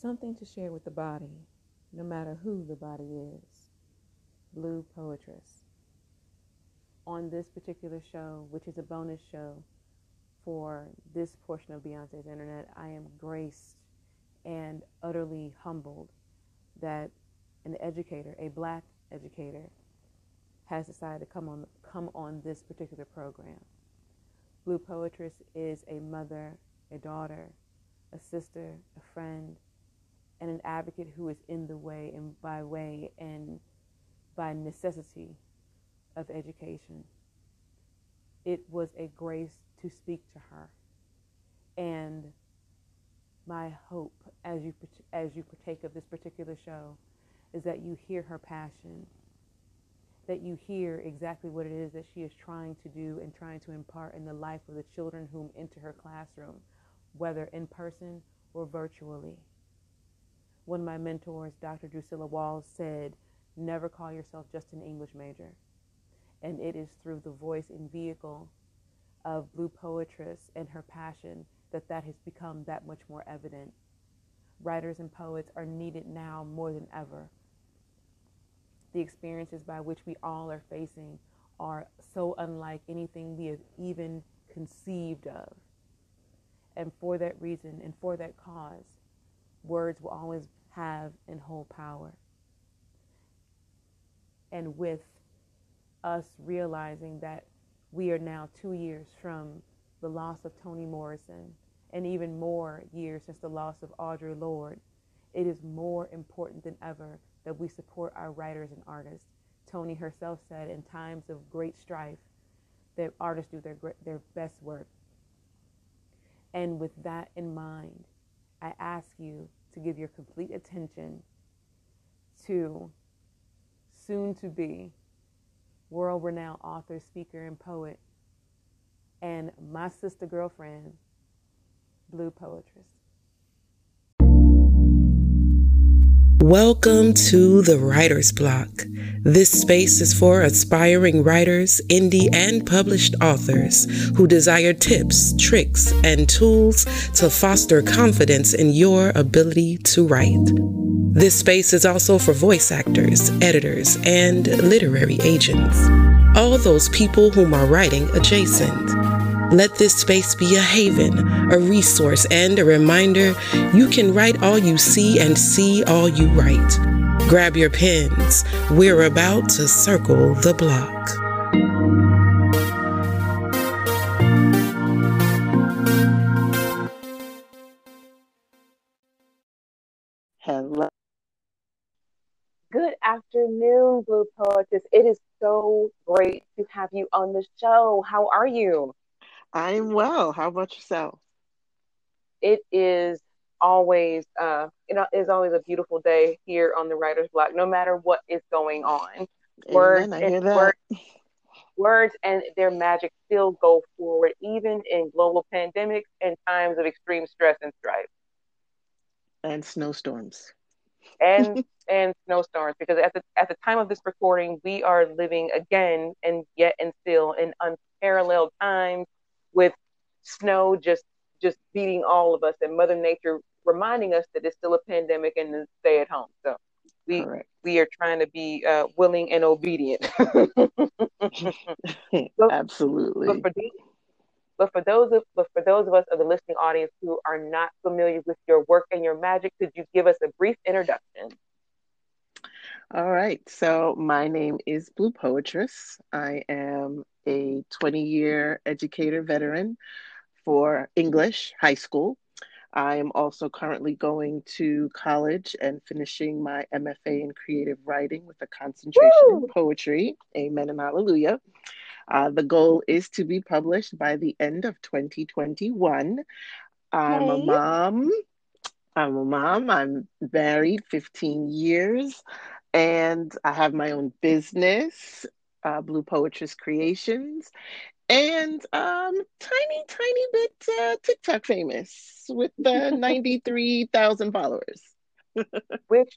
something to share with the body, no matter who the body is. Blue Poetress. On this particular show, which is a bonus show for this portion of Beyonce's internet, I am graced and utterly humbled that an educator, a black educator, has decided to come on come on this particular program. Blupoetres is a mother, a daughter, a sister, a friend, and an advocate who is in the way and by way and by necessity of education. It was a grace to speak to her. And my hope as you as you partake of this particular show is that you hear her passion that you hear exactly what it is that she is trying to do and trying to impart in the life of the children whom enter her classroom, whether in person or virtually. One of my mentors, Dr. Drusilla Walls, said, Never call yourself just an English major. And it is through the voice and vehicle of Blupoetres and her passion that that has become that much more evident. Writers and poets are needed now more than ever the experiences by which we all are facing are so unlike anything we have even conceived of. And for that reason and for that cause, words will always have and hold power. And with us realizing that we are now two years from the loss of Toni Morrison and even more years since the loss of Audre Lorde, it is more important than ever that we support our writers and artists. Toni herself said, in times of great strife, that artists do their, their best work. And with that in mind, I ask you to give your complete attention to soon to be world renowned author, speaker, and poet, and my sister girlfriend, Blupoetres. Welcome to the Writer's Block. This space is for aspiring writers, indie, and published authors who desire tips, tricks, and tools to foster confidence in your ability to write. This space is also for voice actors, editors, and literary agents. All those people whom are writing adjacent. Let this space be a haven, a resource, and a reminder you can write all you see and see all you write. Grab your pens. We're about to circle the block. Hello. Good afternoon, Blue Poetess. It is so great to have you on the show. How are you? I'm well. How about yourself? It is always, uh, you know, it's always a beautiful day here on the Writer's Block, no matter what is going on. Words, Amen, and, words, words and their magic still go forward, even in global pandemics and times of extreme stress and strife. And snowstorms. And and snowstorms, because at the at the time of this recording, we are living again and yet and still in unparalleled times with snow just just beating all of us and mother nature reminding us that it's still a pandemic and to stay at home. So we Correct. we are trying to be uh, willing and obedient. Absolutely. but for, these, but for those of but for those of us of the listening audience who are not familiar with your work and your magic could you give us a brief introduction all right. So my name is Blupoetres. I am a 20 year educator veteran for English high school. I am also currently going to college and finishing my MFA in creative writing with a concentration Woo! in poetry. Amen and hallelujah. Uh, the goal is to be published by the end of 2021. I'm hey. a mom. I'm a mom. I'm married 15 years and I have my own business uh, Blupoetres Creations, and um, tiny, tiny bit uh, TikTok famous with the 93,000 followers. which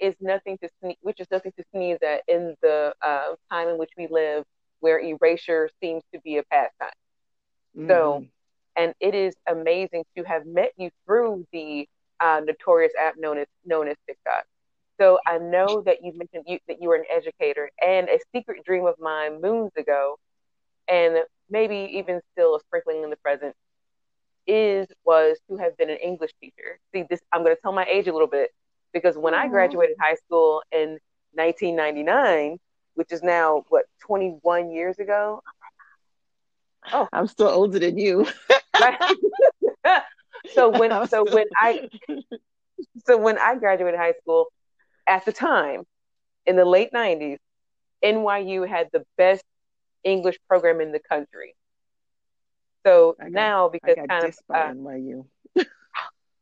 is nothing to sneeze, which is nothing to sneeze at in the uh, time in which we live, where erasure seems to be a pastime. Mm-hmm. So, and it is amazing to have met you through the uh, notorious app known as known as TikTok. So I know that you mentioned you, that you were an educator, and a secret dream of mine moons ago, and maybe even still a sprinkling in the present, is was to have been an English teacher. See, this I'm going to tell my age a little bit because when I mm-hmm. graduated high school in 1999, which is now what 21 years ago. Oh, I'm still older than you. so when so when I so when I graduated high school, at the time, in the late 90s, NYU had the best English program in the country. So got, now, because kind of uh, NYU.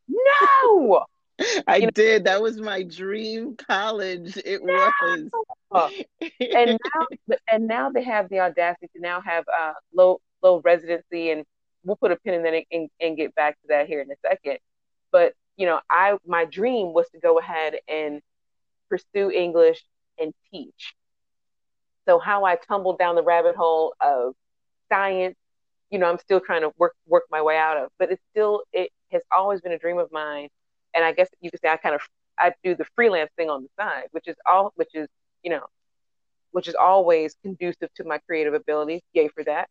no, I you did. Know? That was my dream college. It no! was. and now, and now they have the audacity to now have uh, low low residency, and we'll put a pin in that and, and get back to that here in a second. But you know, I my dream was to go ahead and pursue English and teach. So how I tumbled down the rabbit hole of science, you know, I'm still trying to work work my way out of. But it's still it has always been a dream of mine. And I guess you could say I kind of I do the freelance thing on the side, which is all which is, you know, which is always conducive to my creative abilities. Yay for that.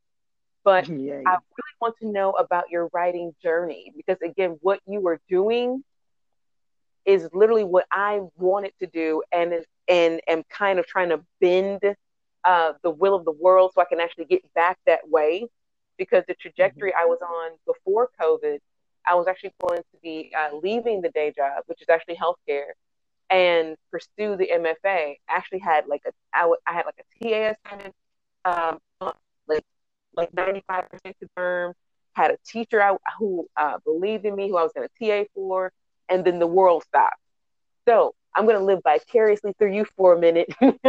But Yay. I really want to know about your writing journey because again, what you were doing is literally what I wanted to do and and am kind of trying to bend uh, the will of the world so I can actually get back that way because the trajectory mm-hmm. I was on before COVID, I was actually going to be uh, leaving the day job, which is actually healthcare, and pursue the MFA. I actually had like a I, w- I had like a TA assignment, um, like like 95% confirmed. Had a teacher I, who uh, believed in me, who I was going to TA for, and then the world stops. So I'm going to live vicariously through you for a minute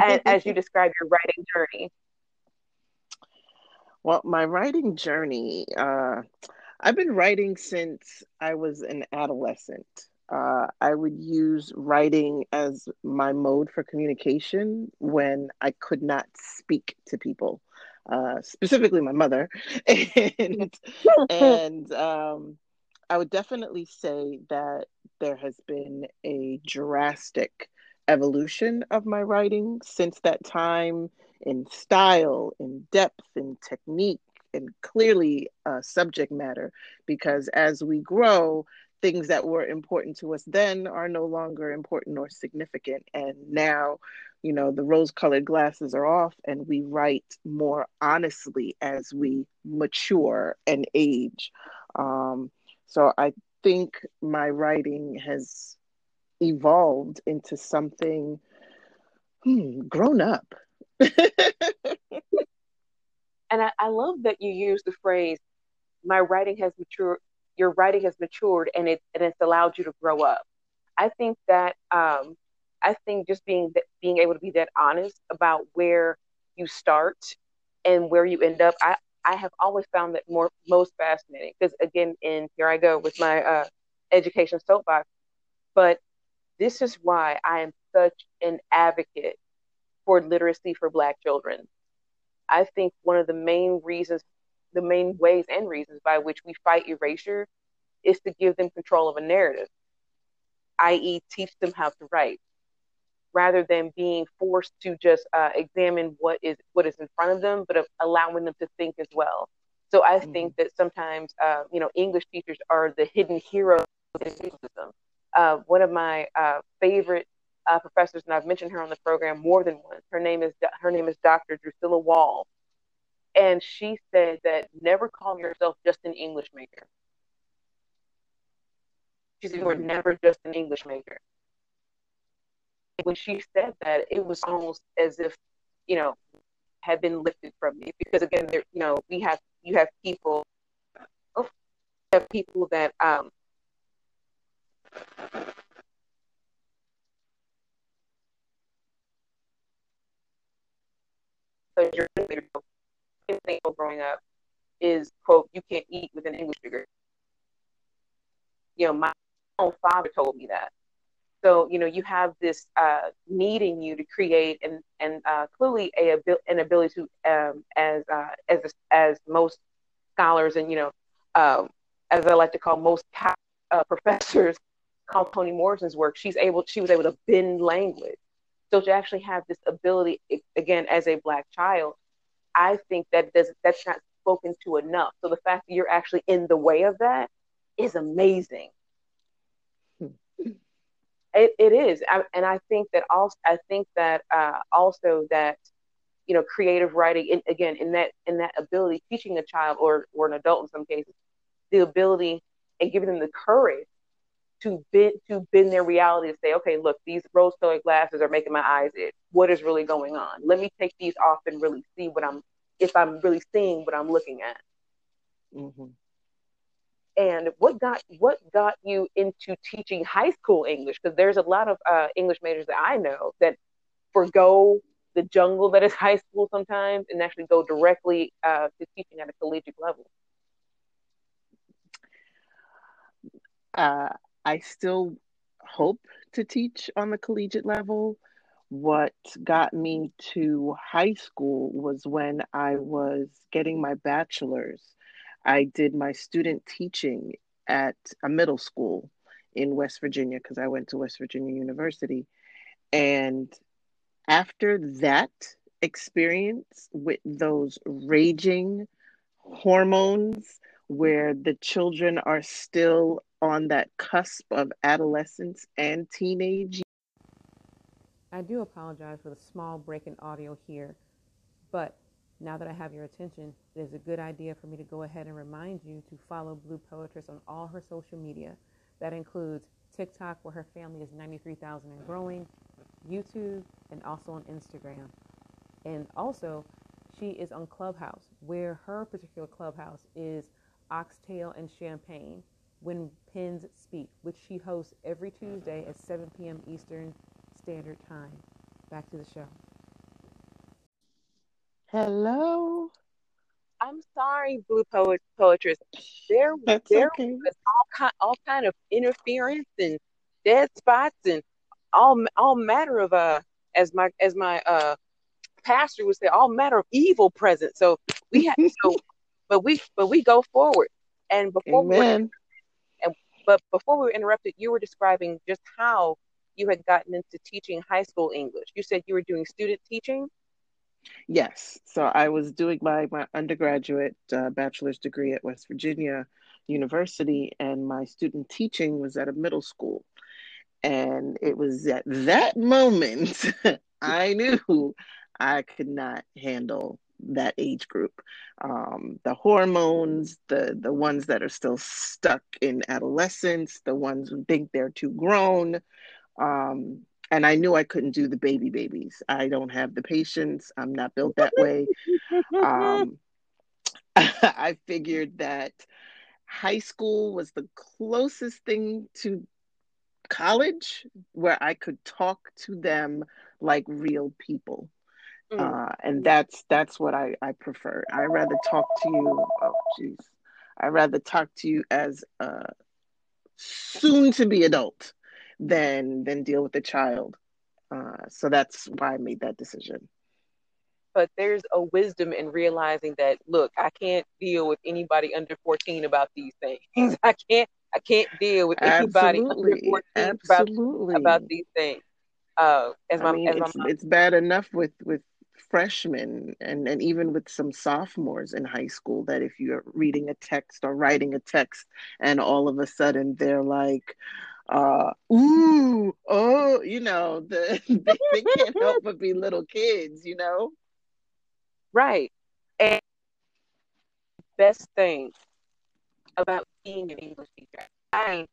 as, as you describe your writing journey. Well, my writing journey, uh, I've been writing since I was an adolescent. Uh, I would use writing as my mode for communication when I could not speak to people, uh, specifically my mother. and and um, I would definitely say that there has been a drastic evolution of my writing since that time in style, in depth, in technique, and clearly uh, subject matter. Because as we grow, things that were important to us then are no longer important or significant. And now, you know, the rose colored glasses are off and we write more honestly as we mature and age. Um, so I think my writing has evolved into something hmm, grown up. and I, I love that you use the phrase, my writing has matured, your writing has matured and it and it's allowed you to grow up. I think that um, I think just being being able to be that honest about where you start and where you end up, I, I have always found that more most fascinating because again, in here I go with my uh, education soapbox, but this is why I am such an advocate for literacy for Black children. I think one of the main reasons, the main ways and reasons by which we fight erasure is to give them control of a narrative, i.e., teach them how to write rather than being forced to just uh, examine what is what is in front of them, but allowing them to think as well. So I mm-hmm. think that sometimes, uh, you know, English teachers are the hidden heroes of the system. Uh, one of my uh, favorite uh, professors, and I've mentioned her on the program more than once. Her name is her name is Dr. Drusilla Wall, and she said that never call yourself just an English major. She said you are never just an English major when she said that, it was almost as if, you know, had been lifted from me. Because again, there, you know, we have you have people, oh, have people that um, so you're growing up is quote you can't eat with an English degree. You know, my own father told me that. So you know you have this uh, needing you to create and and uh, clearly a an ability to um, as uh, as as most scholars and you know um, as I like to call most uh, professors call Toni Morrison's work, she's able she was able to bend language. So to actually have this ability again as a black child, I think that does that's not spoken to enough. So the fact that you're actually in the way of that is amazing. It, it is, I, and I think that also I think that uh, also that you know creative writing in, again in that in that ability teaching a child or or an adult in some cases the ability and giving them the courage to bend to bend their reality to say, okay, look, these rose-colored glasses are making my eyes itch. What is really going on? Let me take these off and really see what I'm if I'm really seeing what I'm looking at. Mm-hmm. And what got what got you into teaching high school English? Because there's a lot of uh, English majors that I know that forego the jungle that is high school sometimes and actually go directly uh, to teaching at a collegiate level. Uh, I still hope to teach on the collegiate level. What got me to high school was when I was getting my bachelor's. I did my student teaching at a middle school in West Virginia because I went to West Virginia University. And after that experience with those raging hormones where the children are still on that cusp of adolescence and teenage. I do apologize for the small break in audio here, but now that I have your attention, it is a good idea for me to go ahead and remind you to follow Blue Poetress on all her social media. That includes TikTok, where her family is 93,000 and growing, YouTube, and also on Instagram. And also, she is on Clubhouse, where her particular clubhouse is Oxtail and Champagne when Pens Speak, which she hosts every Tuesday at 7 p.m. Eastern Standard Time. Back to the show. Hello. I'm sorry, Blue Poet Poetress. There, That's there okay. was all kind, all kind of interference and dead spots and all, all matter of uh, as my as my uh pastor would say, all matter of evil present. So we had so, but we but we go forward. And before Amen. we but before we were interrupted, you were describing just how you had gotten into teaching high school English. You said you were doing student teaching. Yes. So I was doing my, my undergraduate uh, bachelor's degree at West Virginia University, and my student teaching was at a middle school. And it was at that moment I knew I could not handle that age group. Um, the hormones, the the ones that are still stuck in adolescence, the ones who think they're too grown. Um, and I knew I couldn't do the baby babies. I don't have the patience. I'm not built that way. Um, I figured that high school was the closest thing to college where I could talk to them like real people. Mm. Uh, and that's that's what I, I prefer. I rather talk to you. Oh, jeez. I rather talk to you as a soon to be adult than than deal with the child. Uh, so that's why I made that decision. But there's a wisdom in realizing that look, I can't deal with anybody under 14 about these things. I can't I can't deal with anybody Absolutely. under 14 Absolutely. About, about these things. Uh, as my, I mean, as it's, my, it's bad enough with with freshmen and, and even with some sophomores in high school that if you're reading a text or writing a text and all of a sudden they're like uh ooh oh you know the they, they can't help but be little kids you know? Right. And best thing about being an english teacher i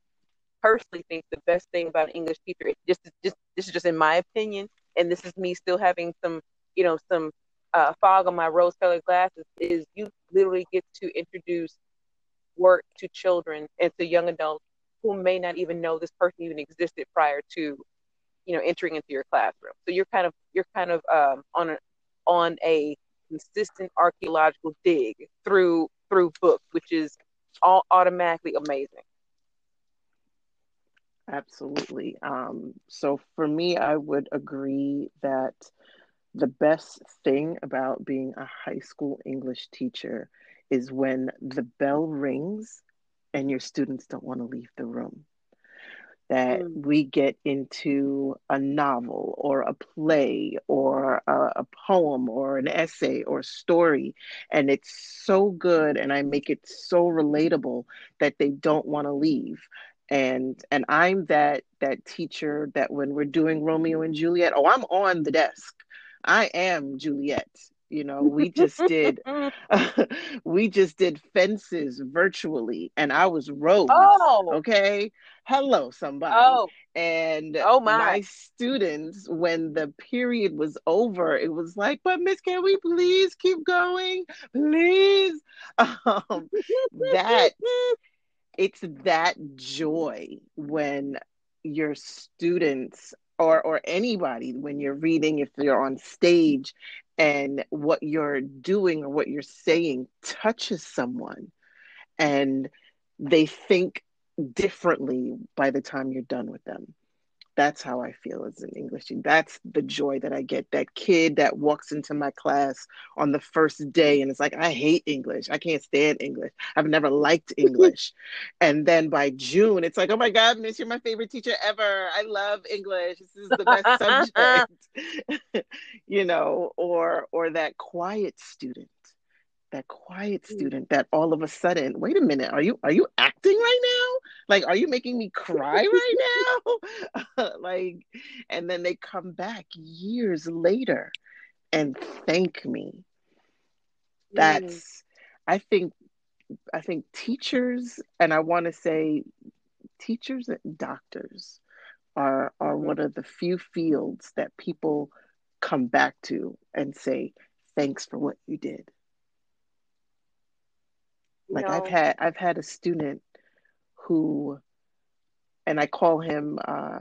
personally think the best thing about an english teacher is just, just this is just in my opinion and this is me still having some you know, some uh, fog on my rose colored glasses is you literally get to introduce work to children and to young adults who may not even know this person even existed prior to, you know, entering into your classroom. So you're kind of you're kind of um, on a on a consistent archaeological dig through through books, which is all automatically amazing. Absolutely. Um, so for me, I would agree that the best thing about being a high school English teacher is when the bell rings and your students don't want to leave the room. That mm. we get into a novel or a play or a, a, poem or an essay or story and it's so good and i make it so relatable that they don't want to leave. And and i'm that that teacher that when we're doing romeo and juliet oh i'm on the desk. I am juliet you know we just did we just did fences virtually and i was rose oh. okay hello somebody oh. and oh my. my students when the period was over it was like but miss can we please keep going please um, that it's that joy when your students or or anybody when you're reading if you're on stage and what you're doing or what you're saying touches someone and they think differently by the time you're done with them that's how I feel as an English teacher. That's the joy that I get. That kid that walks into my class on the first day and it's like, I hate English. I can't stand English. I've never liked English. and then by June, it's like, oh my God, Miss, you're my favorite teacher ever. I love English. This is the best subject. you know, or or that quiet student that quiet mm. student that all of a sudden wait a minute are you are you acting right now? Like are you making me cry right now? Like and then they come back years later and thank me. That's i think i think teachers and i want to say teachers and doctors are are mm-hmm. one of the few fields that people come back to and say thanks for what you did like no. I've had I've had a student who and I call him uh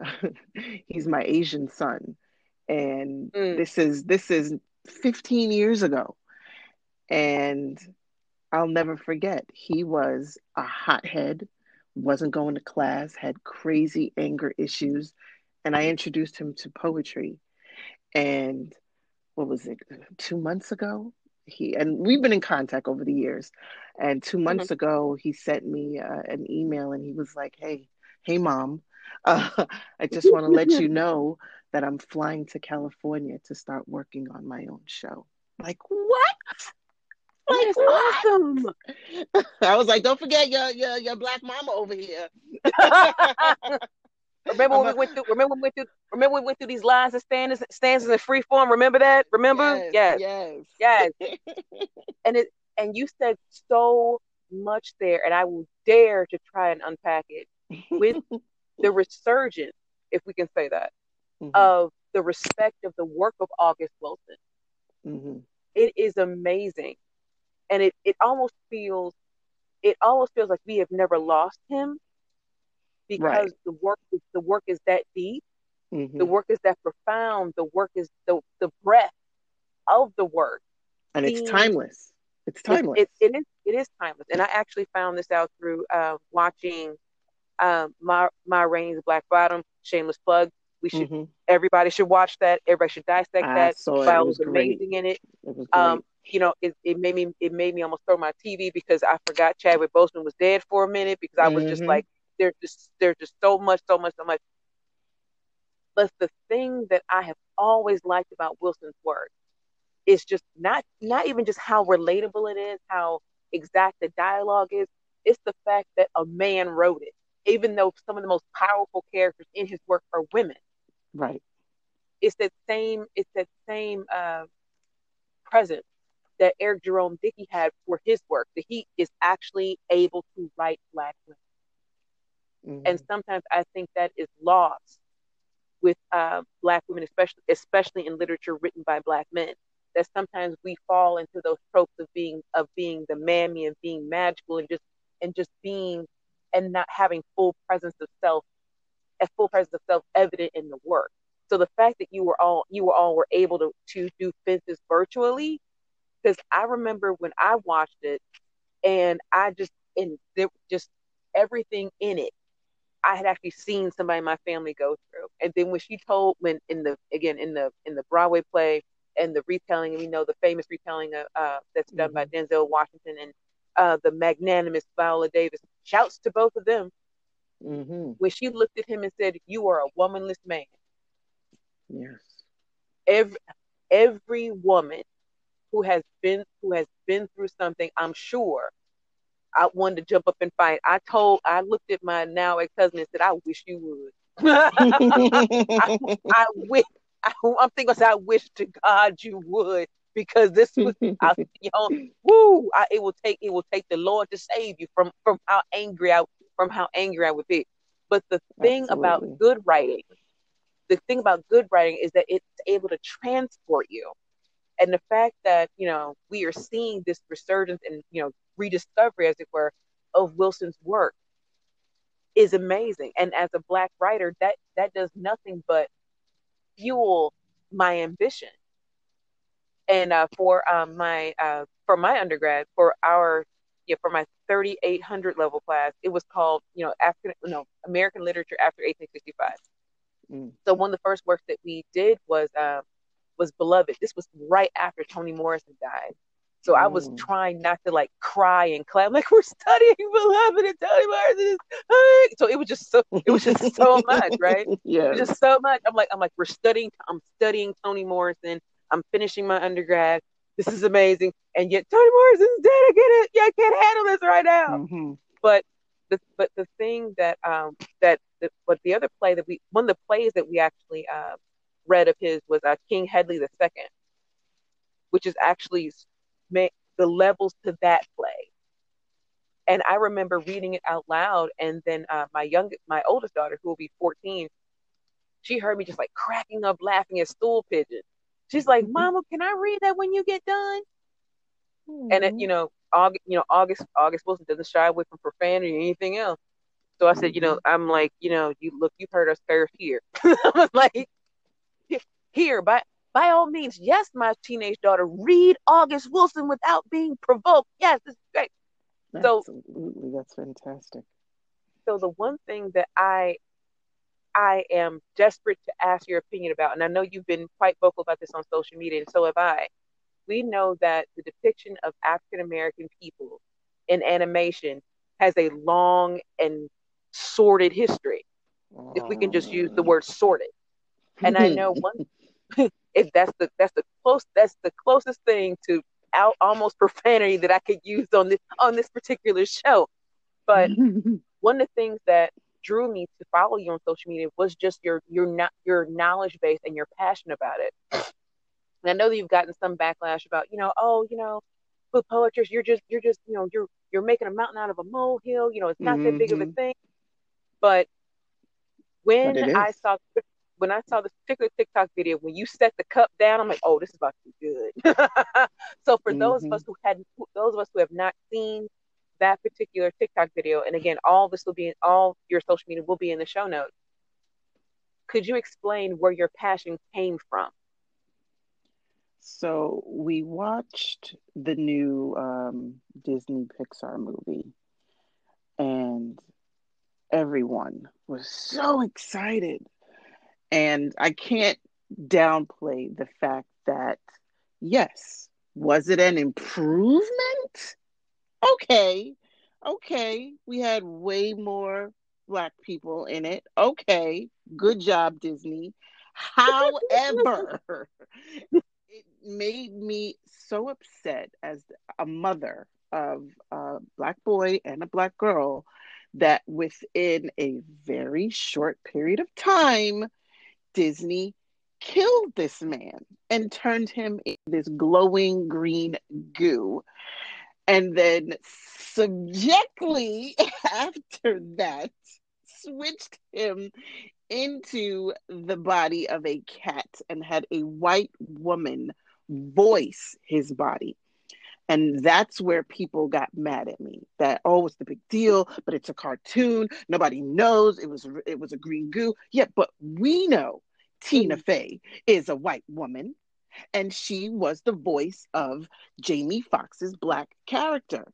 he's my Asian son. And mm. this is this is 15 years ago. And I'll never forget. He was a hothead, wasn't going to class, had crazy anger issues, and I introduced him to poetry. And what was it? 2 months ago, he and we've been in contact over the years and 2 mm-hmm. months mm-hmm. ago he sent me uh, an email and he was like hey hey mom uh, i just want to let you know that i'm flying to california to start working on my own show like what like That's awesome. I was like, don't forget your your, your black mama over here. Remember when we went through? Remember when we went through? Remember we went through these lines and stanzas, stanzas in free form. Remember that? Remember? Yes, yes, yes. yes. and it and you said so much there, and I will dare to try and unpack it with the resurgence, if we can say that, mm-hmm. of the respect of the work of August Wilson. Mm-hmm. It is amazing, and it it almost feels, it almost feels like we have never lost him because right. the work is, the work is that deep, mm-hmm. the work is that profound, the work is the the breath of the work, and it's timeless. It's timeless. It, it, it is it is timeless, and I actually found this out through uh, watching um, Ma Ma Rainey's Black Bottom. Shameless plug. We should mm-hmm. everybody should watch that. Everybody should dissect I that. Saw it. it was, was amazing in it. It was. Um, you know, it, it made me it made me almost throw my TV because I forgot Chadwick Boseman was dead for a minute because I was mm-hmm. just like there's just there's just so much, so much, so much. But the thing that I have always liked about Wilson's work is just not not even just how relatable it is, how exact the dialogue is. It's the fact that a man wrote it, even though some of the most powerful characters in his work are women. Right. It's that same. It's that same uh, presence that Eric Jerome Dickey had for his work. That he is actually able to write black women. Mm-hmm. And sometimes I think that is lost with uh, Black women, especially especially in literature written by Black men. That sometimes we fall into those tropes of being of being the mammy and being magical and just and just being and not having full presence of self, a full presence of self evident in the work. So the fact that you were all you were all were able to to do fences virtually, because I remember when I watched it, and I just and there just everything in it I had actually seen somebody in my family go through. And then when she told when in the again in the in the Broadway play and the retelling, and we know the famous retelling of, uh, that's done mm-hmm. by Denzel Washington and uh, the magnanimous Viola Davis shouts to both of them Mm-hmm. when she looked at him and said, "You are a womanless man." Yes. Every every woman who has been who has been through something, I'm sure, I wanted to jump up and fight. I told, I looked at my now ex husband and said, "I wish you would." I, I wish. I, I'm thinking, I said, I wish to God you would, because this was, I, you know, woo. I, it will take, it will take the Lord to save you from from how angry I, from how angry I would be. But the thing Absolutely. about good writing, the thing about good writing is that it's able to transport you. And the fact that, you know, we are seeing this resurgence and, you know, rediscovery, as it were, of Wilson's work is amazing. And as a black writer, that that does nothing but fuel my ambition. And uh, for um, my uh, for my undergrad, for our yeah, for my 3800 level class, it was called, you know, African no American literature after 1865. Mm. So one of the first works that we did was um, was Beloved. This was right after Toni Morrison died. So I was Mm. trying not to like cry and clap, like we're studying Beloved and Toni Morrison. Is, ah." so it was just so it was just so much, right? Yeah, just so much. I'm like I'm like we're studying. I'm studying Toni Morrison. I'm finishing my undergrad. This is amazing, and yet Toni Morrison's dead. I can't. Yeah, I can't handle this right now Mhm. but the but the thing that um that the, but the other play that we one of the plays that we actually uh, read of his was uh, King Hedley the Second, which is actually the levels to that play. And I remember reading it out loud, and then uh, my young my oldest daughter, who will be fourteen, she heard me just like cracking up laughing at stool pigeon. She's like, mm-hmm. "Mama, can I read that when you get done?" and it, mm-hmm. you know, August, you know, August, August Wilson doesn't shy away from profanity or anything else. So I said, you know, mm-hmm. I'm like, you know, you look, you've heard us first here. I was like, here, by by all means, yes, my teenage daughter, read August Wilson without being provoked. Yes, this is great. so- Absolutely, that's fantastic. So the one thing that I I am desperate to ask your opinion about, and I know you've been quite vocal about this on social media, and so have I. We know that the depiction of African American people in animation has a long and sordid history. If we can just use the word sordid. And I know one if that's the that's the close that's the closest thing to out almost profanity that I could use on this on this particular show. But one of the things that drew me to follow you on social media was just your your not your knowledge base and your passion about it. And I know that you've gotten some backlash about, you know, oh, you know, with poetry, you're just you're just, you know, you're you're making a mountain out of a molehill, you know, it's not that big of a Mhm. thing. But when I saw when I saw this particular TikTok video, when you set the cup down, I'm like, oh, this is about to be good. so for those of Mhm. us who hadn't, those of us who have not seen that particular TikTok video, and again, all this will be in all your social media will be in the show notes. Could you explain where your passion came from? So we watched the new um, Disney Pixar movie, and everyone was so excited. And I can't downplay the fact that, yes, was it an improvement? Okay, okay, we had way more Black people in it. Okay, good job, Disney. However, it made me so upset as a mother of a black boy and a black girl that within a very short period of time, Disney killed this man and turned him into this glowing green goo. And then subjectly after that, switched him into the body of a cat and had a white woman voice his body. And that's where people got mad at me. That oh, what's the big deal? But it's a cartoon. Nobody knows it was it was a green goo. Yeah, but we know Tina mm-hmm. Fey is a white woman, and she was the voice of Jamie Foxx's black character,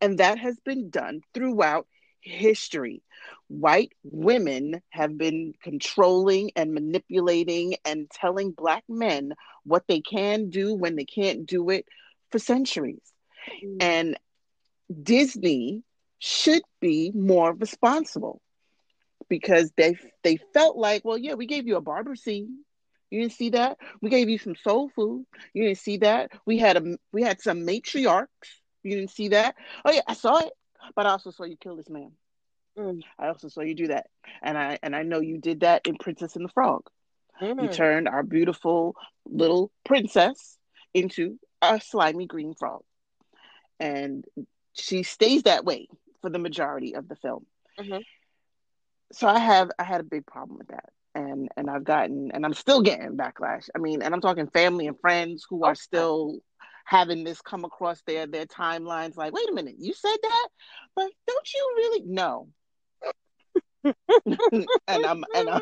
and that has been done throughout history. White women have been controlling and manipulating and telling black men what they can do when they can't do it for centuries. And Disney should be more responsible because they they felt like, well, yeah, we gave you a barber scene. You didn't see that. We gave you some soul food. You didn't see that. We had a we had some matriarchs. You didn't see that. Oh yeah, I saw it, but I also saw you kill this man. Mm. I also saw you do that, and I and I know you did that in Princess and the Frog. Mm. You turned our beautiful little princess into a slimy green frog, and she stays that way for the majority of the film. Mm-hmm. So I have I had a big problem with that, and and I've gotten and I'm still getting backlash. I mean, and I'm talking family and friends who are still having this come across their their timelines like wait a minute you said that but don't you really know and I'm and I'm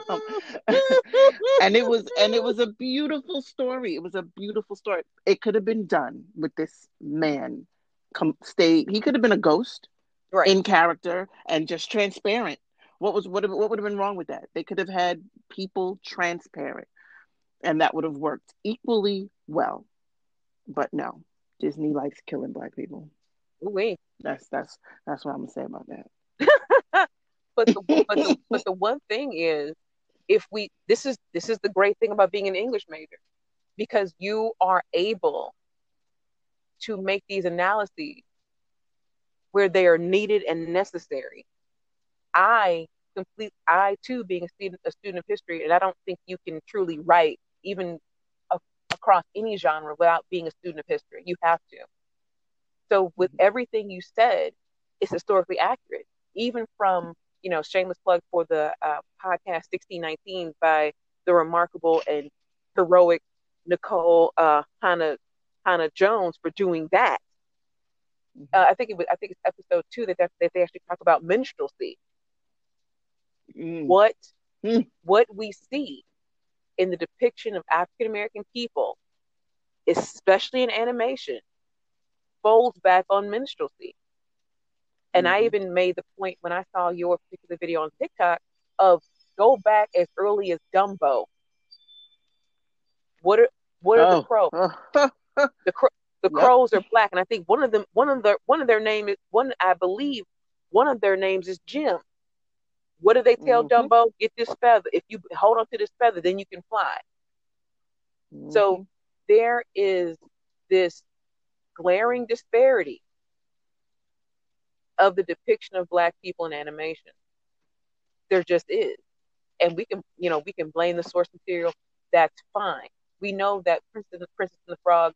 and it was and it was a beautiful story. It was a beautiful story. It could have been done with this man come stay. He could have been a ghost right. in character and just transparent. What was what what would have been wrong with that? They could have had people transparent, and that would have worked equally well. But no, Disney likes killing black people. Wait, that's that's that's what I'm gonna say about that. But the, but, the, but the one thing is, if we this is this is the great thing about being an English major, because you are able to make these analyses where they are needed and necessary. I complete I too being a student a student of history, and I don't think you can truly write even a, across any genre without being a student of history. You have to. So with mm-hmm. everything you said, it's historically accurate, even from you know, shameless plug for the uh, podcast 1619 by the remarkable and heroic Nikole uh, Hannah Hannah Jones for doing that. Mm-hmm. Uh, I think it was I think it's episode two that that, that they actually talk about minstrelsy. Mm. What mm. what we see in the depiction of African American people, especially in animation, folds back on minstrelsy. And mm-hmm. I even made the point when I saw your particular video on TikTok of go back as early as Dumbo. What are what are oh. the crows? the cro- the yep. crows are black, and I think one of them one of their one of their name is one I believe one of their names is Jim. What do they tell mm-hmm. Dumbo? Get this feather. If you hold on to this feather, then you can fly. Mm-hmm. So there is this glaring disparity of the depiction of black people in animation. There just is. And we can, you know, we can blame the source material. That's fine. We know that Princess, Princess and the Frog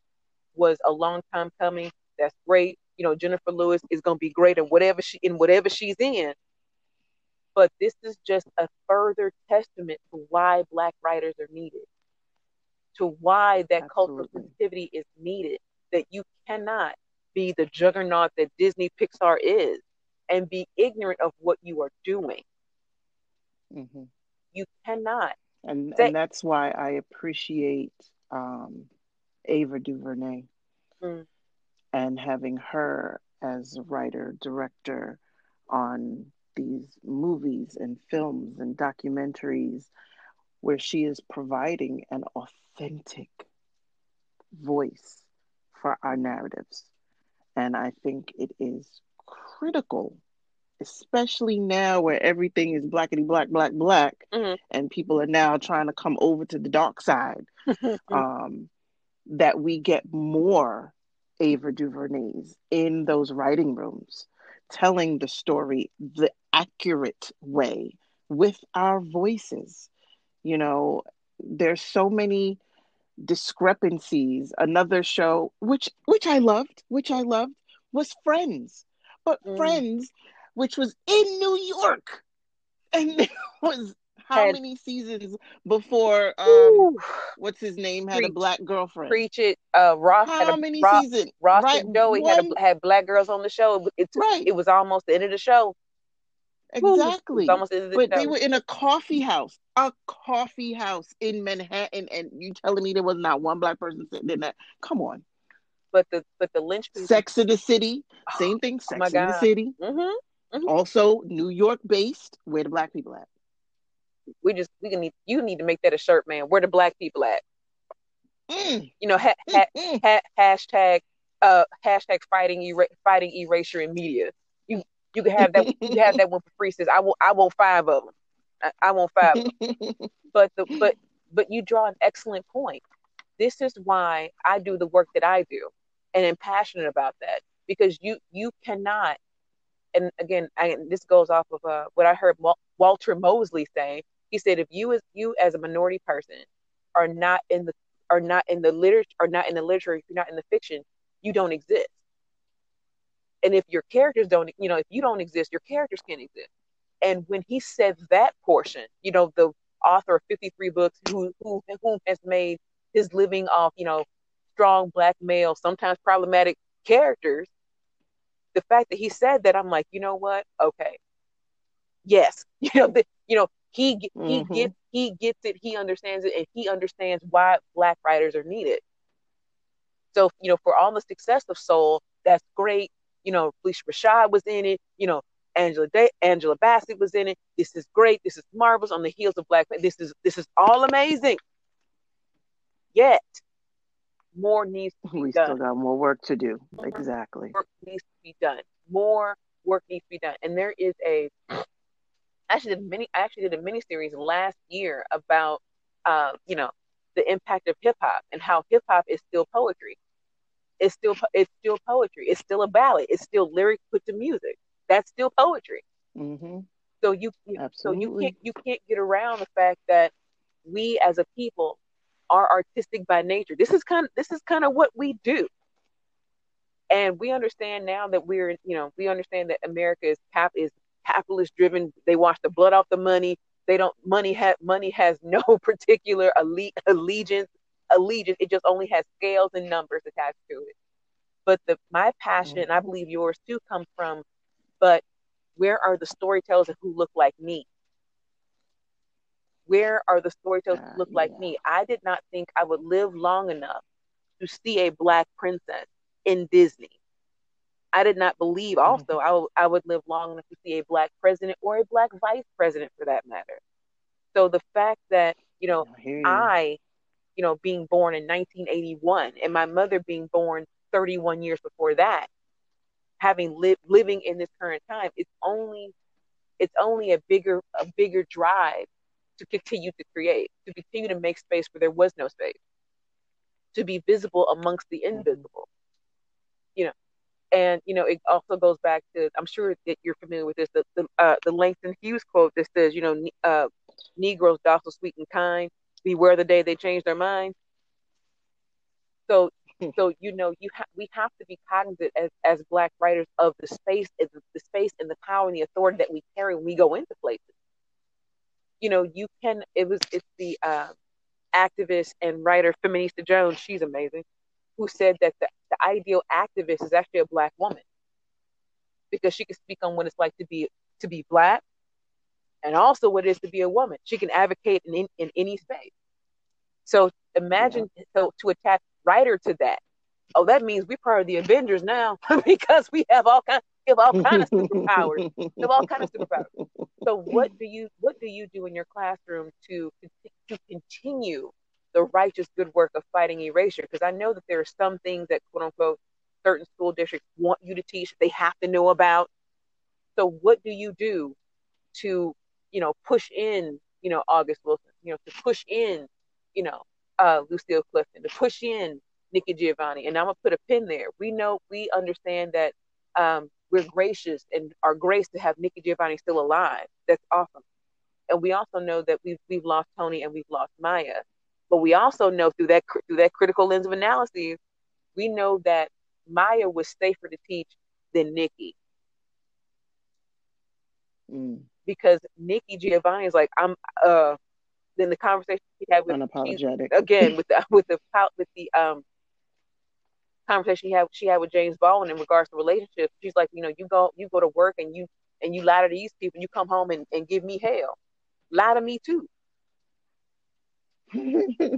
was a long time coming. That's great. You know, Jennifer Lewis is going to be great in whatever she in whatever she's in. But this is just a further testament to why black writers are needed, to why that Absolutely. cultural sensitivity is needed. That you cannot be the juggernaut that Disney Pixar is and be ignorant of what you are doing. Mm-hmm. You cannot. And, and that's why I appreciate um, Ava DuVernay mm. and having her as a writer, director on these movies and films and documentaries where she is providing an authentic voice for our narratives. And I think it is critical, especially now where everything is blackety black, black, black, mm-hmm. and people are now trying to come over to the dark side, um, that we get more Ava DuVernays in those writing rooms, telling the story the accurate way with our voices. You know, there's so many discrepancies. Another show, which which I loved, which I loved, was Friends, but mm. Friends, which was in New York, and it was how had, many seasons before um what's his name had preach, a black girlfriend? Preach it. Uh, Ross. How a, many Ross, seasons? Ross right, and Joey one, had a, had black girls on the show. It's right. It was almost the end of the show. Exactly. Almost but they were in a coffee house, a coffee house in Manhattan, and you telling me there was not one black person sitting in that? Come on. But the but the lynch. Sex in the City, same thing. Oh Sex oh in the City. Mm-hmm. Mm-hmm. Also New York based. Where the black people at? We just we can need you need to make that a shirt, man. Where the black people at? Mm. You know, ha, ha, ha, hashtag uh hashtag fighting era- fighting erasure in media You can have that. you can have that one for free. Says I will. I want five of them. I, I want five. Of them. but the but but you draw an excellent point. This is why I do the work that I do, and I'm passionate about that because you you cannot. And again, I, this goes off of uh, what I heard Walter Mosley say. He said, if you as you as a minority person are not in the are not in the literature are not in the literature, if you're not in the fiction, you don't exist. And if your characters don't, you know, if you don't exist, your characters can't exist. And when he said that portion, you know, the author of 53 books who who has made his living off, you know, strong black male, sometimes problematic characters. The fact that he said that, I'm like, you know what? Okay, yes, you know, the, you know, he he mm-hmm. gets he gets it, he understands it, and he understands why black writers are needed. So, you know, for all the success of Soul, that's great. You know, Phylicia Rashad was in it. You know, Angela Day, Angela Bassett was in it. This is great. This is marvelous. On the heels of Black, this is this is all amazing. Yet, more needs to be we done. still got more work to do. More exactly. Work needs to be done. More work needs to be done. And there is a actually did many I actually did a mini series last year about uh, you know the impact of hip hop and how hip hop is still poetry. It's still it's still poetry. It's still a ballad. It's still lyrics put to music. That's still poetry. Mm-hmm. So you, you so you can't you can't get around the fact that we as a people are artistic by nature. This is kind of this is kind of what we do. And we understand now that we're you know we understand that America is cap is capitalist driven. They wash the blood off the money. They don't money has money has no particular elite allegiance allegiance. It just only has scales and numbers attached to it. But the my passion, and I believe yours too, comes from, but where are the storytellers who look like me? Where are the storytellers uh, who look yeah. like me? I did not think I would live long enough to see a black princess in Disney. I did not believe mm-hmm. also. I, w- I would live long enough to see a black president or a black vice president for that matter. So the fact that, you know, I. I you know, being born in 1981 and my mother being born 31 years before that, having lived living in this current time, it's only it's only a bigger a bigger drive to continue to create, to continue to make space where there was no space, to be visible amongst the mm-hmm. invisible. You know, and you know it also goes back to I'm sure that you're familiar with this the the, uh, the Langston Hughes quote that says you know uh, Negroes docile, sweet, and kind beware the day they change their mind. So, hmm. so you know, you ha- we have to be cognizant as, as Black writers of the space, the, the space and the power and the authority that we carry when we go into places. You know, you can. It was it's the uh, activist and writer Feminista Jones. She's amazing. Who said that the, the ideal activist is actually a black woman because she can speak on what it's like to be to be black and also what it is to be a woman. She can advocate in, in, in any space. So imagine yeah. so to attach writer to that. Oh, that means we're part of the Avengers now because we have all kind of all kind of superpowers. we have all kind of superpowers. So what do you what do you do in your classroom to to continue the righteous good work of fighting erasure? Because I know that there are some things that quote unquote certain school districts want you to teach, they have to know about. So what do you do to you know, push in, you know, August Wilson, you know, to push in, you know, uh, Lucille Clifton, to push in Nikki Giovanni. And I'm gonna put a pin there. We know, we understand that um, we're gracious and our grace to have Nikki Giovanni still alive. That's awesome. And we also know that we've we've lost Toni and we've lost Maya. But we also know through that through that critical lens of analysis, we know that Maya was safer to teach than Nikki. Mm because Nikki Giovanni is like, I'm uh then the conversation she had with unapologetic again with the with the with the um conversation she had she had with James Baldwin in regards to relationships. She's like, you know, you go you go to work and you and you lie to these people, you come home and, and give me hell. Lie to me too.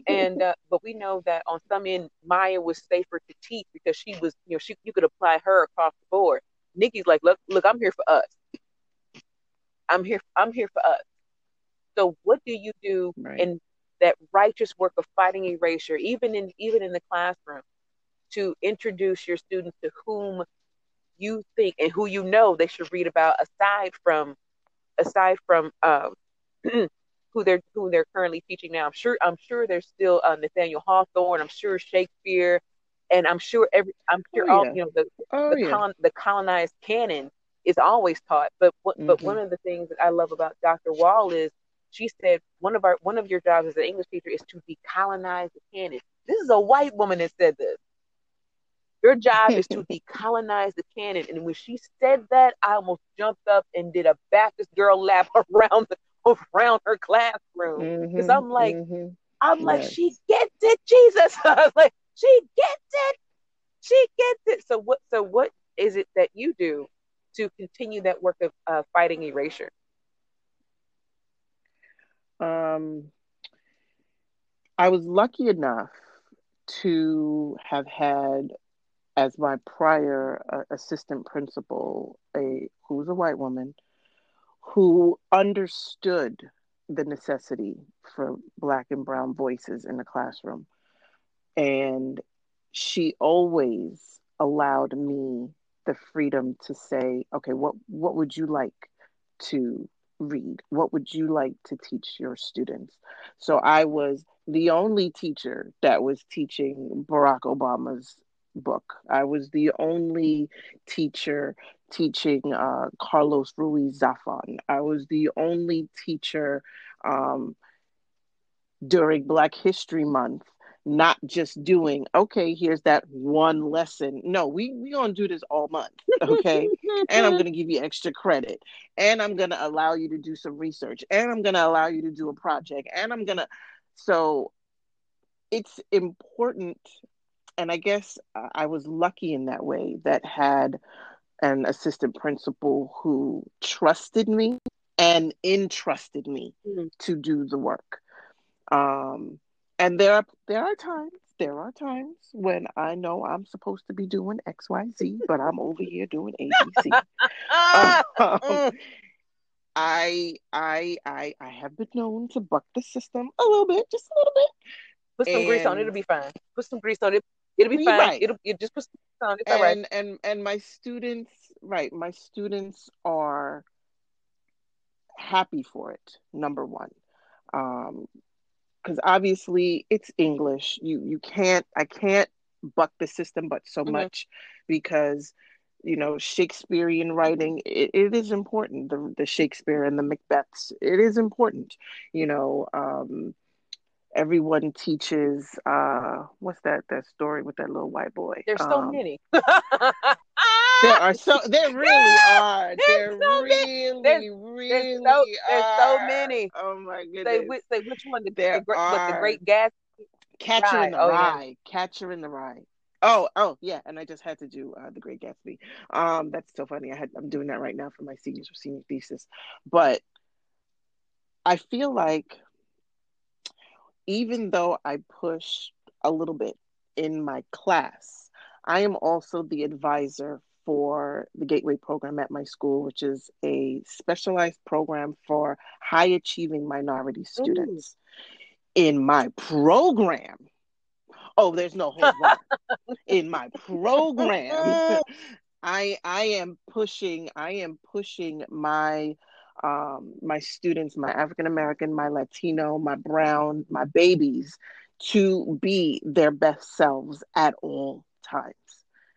and uh, but we know that on some end Maya was safer to teach because she was, you know, she you could apply her across the board. Nikki's like, look, look, I'm here for us. I'm here. I'm here for us. So what do you do right. in that righteous work of fighting erasure, even in even in the classroom, to introduce your students to whom you think and who you know they should read about aside from aside from um, who they're who they're currently teaching now. I'm sure I'm sure there's still uh, Nathaniel Hawthorne. I'm sure Shakespeare, and I'm sure every I'm sure Oh, all yeah. you know the Oh the, yeah. colon, the colonized canon is always taught. But what, but one of the things that I love about Dr. Wall is she said one of our one of your jobs as an English teacher is to decolonize the canon. This is a white woman that said this. Your job is to decolonize the canon. And when she said that, I almost jumped up and did a Baptist girl lap around the around her classroom. Because Mhm, I'm like, mhm. I'm like, she gets it, Jesus. I was like, she gets it. She gets it. So what so what is it that you do to continue that work of uh, fighting erasure? Um, I was lucky enough to have had as my prior uh, assistant principal a who's a white woman who understood the necessity for black and brown voices in the classroom and she always allowed me the freedom to say okay what what would you like to read? What would you like to teach your students? So i was the only teacher that was teaching barack obama's book. I was the only teacher teaching uh, carlos ruiz zafon i was the only teacher um, during black history month not just doing okay here's that one lesson. No we we gonna do this all month okay? And i'm gonna give you extra credit. And i'm gonna allow you to do some research. And i'm gonna allow you to do a project. And i'm gonna so it's important and i guess i was lucky in that way that had an assistant principal who trusted me and entrusted me Mhm. to do the work. Um, and there are there are times there are times when I know I'm supposed to be doing X Y Z, but I'm over here doing A B C. Um, mm. I I I I have been known to buck the system a little bit, just a little bit. Put some grease on it, it'll be fine. Put some grease on it, it'll be fine. right. It'll you just put some grease on it. It's all right. and and and my students right my students are happy for it number one um because obviously it's english you you can't i can't buck the system but so Mhm. much because you know shakespearean writing it, it is important the the shakespeare and the macbeths it is important you know um everyone teaches uh what's that that story with that little white boy There's so Um, many. there are so there really are. There's There so really, There's- really so- there's so many. Oh my goodness. which, say which one? The, There the, great, the. Great Gas? Catcher in the Oh, yeah. Rye. Catcher in the Rye. Oh, oh yeah, and I just had to do uh, the Great Gatsby. Um, that's so funny. I had I'm doing that right now for my seniors senior thesis, but I feel like even though I push a little bit in my class, I am also the advisor for the Gateway program at my school, which is a specialized program for high achieving minority students. In my program, oh, there's no hold on. In my program, I I am pushing I am pushing my um my students, my African American, my Latino, my brown, my babies to be their best selves at all times.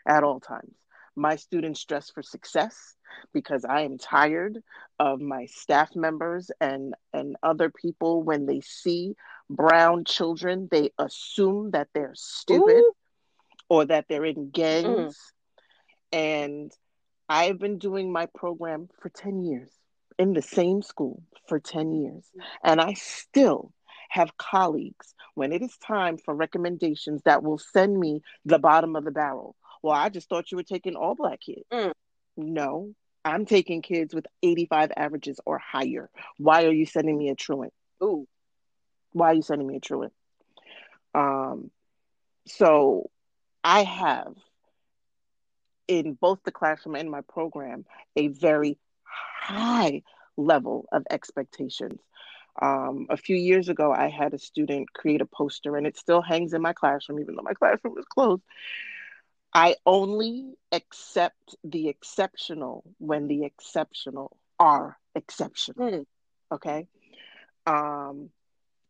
At all times. My students dress for success because I am tired of my staff members and and other people when they see brown children, they assume that they're stupid Ooh. or that they're in mm. gangs. And I've been doing my program for 10 years in the same school for 10 years. And I still have colleagues when it is time for recommendations that will send me the bottom of the barrel. Well, I just thought you were taking all black kids. Mm. No, I'm taking kids with 85 averages or higher. Why are you sending me a truant? Ooh. why are you sending me a truant? Um, so I have in both the classroom and my program a very high level of expectations. Um, a few years ago, I had a student create a poster, and it still hangs in my classroom, even though my classroom is closed. I only accept the exceptional when the exceptional are exceptional. Mm. Okay. Um,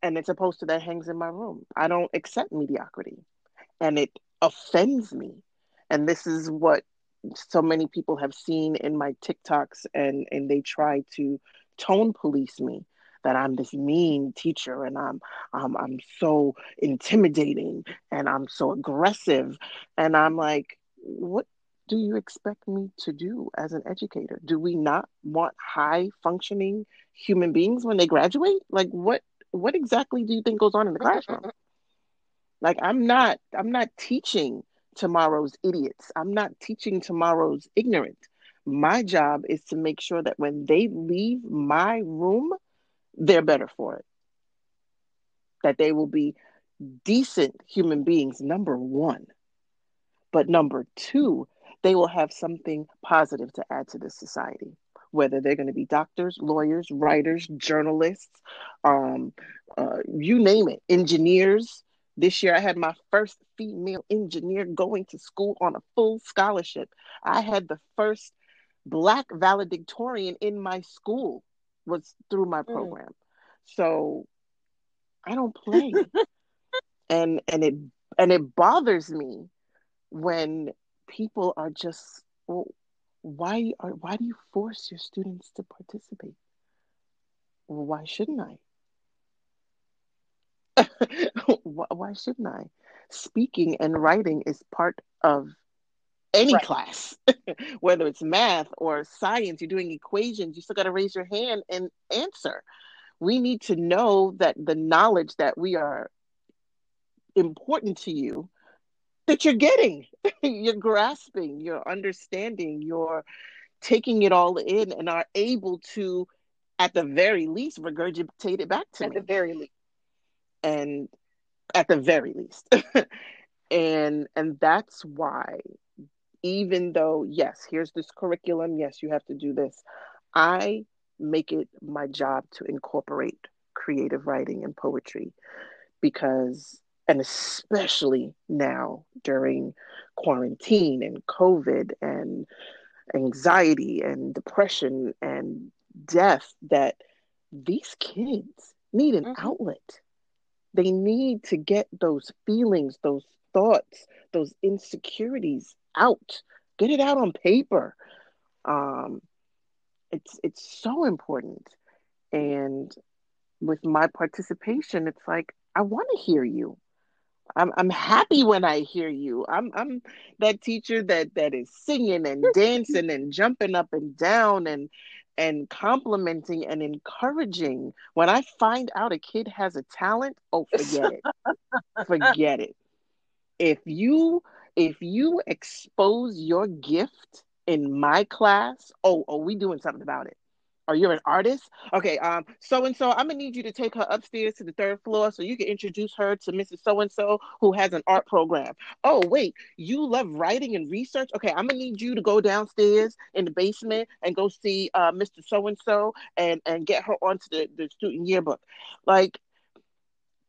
and it's a poster that hangs in my room. I don't accept mediocrity, and it offends me. And this is what so many people have seen in my TikToks, and and they try to tone police me that I'm this mean teacher and I'm um, I'm so intimidating and I'm so aggressive, and I'm like, what do you expect me to do as an educator? Do we not want high functioning human beings when they graduate? Like what what exactly do you think goes on in the classroom? Like I'm not I'm not teaching tomorrow's idiots. I'm not teaching tomorrow's ignorant. My job is to make sure that when they leave my room, they're better for it. That they will be decent human beings, number one. But number two, they will have something positive to add to the society whether they're going to be doctors, lawyers, writers, journalists, um, uh, you name it, engineers. This year, I had my first female engineer going to school on a full scholarship. I had the first Black valedictorian in my school was through my Mm. program. So I don't play, and and it and it bothers me when people are just well, why are why do you force your students to participate? Well, why shouldn't I? why, why shouldn't I? Speaking and writing is part of any Right. class, whether it's math or science, you're doing equations, you still got to raise your hand and answer. We need to know that the knowledge that we are important to you that you're getting, you're grasping, you're understanding, you're taking it all in and are able to, at the very least, regurgitate it back to At me. the very least. and at the very least and and that's why even though yes here's this curriculum yes you have to do this i make it my job to incorporate creative writing and poetry because and especially now during quarantine and covid and anxiety and depression and death that these kids need an Mhm. outlet they need to get those feelings, those thoughts, those insecurities out. Get it out on paper. Um, it's it's so important. And with my participation, it's like I want to hear you. I'm I'm happy when I hear you. I'm I'm that teacher that that is singing and dancing and jumping up and down and and complimenting and encouraging. When I find out a kid has a talent, oh forget it. forget it. If you if you expose your gift in my class, oh oh we doing something about it. Or you're an artist? Okay, um, so and so, I'm gonna need you to take her upstairs to the third floor so you can introduce her to Mrs. So and so who has an art program. Oh, wait, you love writing and research? Okay, I'm gonna need you to go downstairs in the basement and go see uh, Mr. So and so and and get her onto the, the student yearbook. Like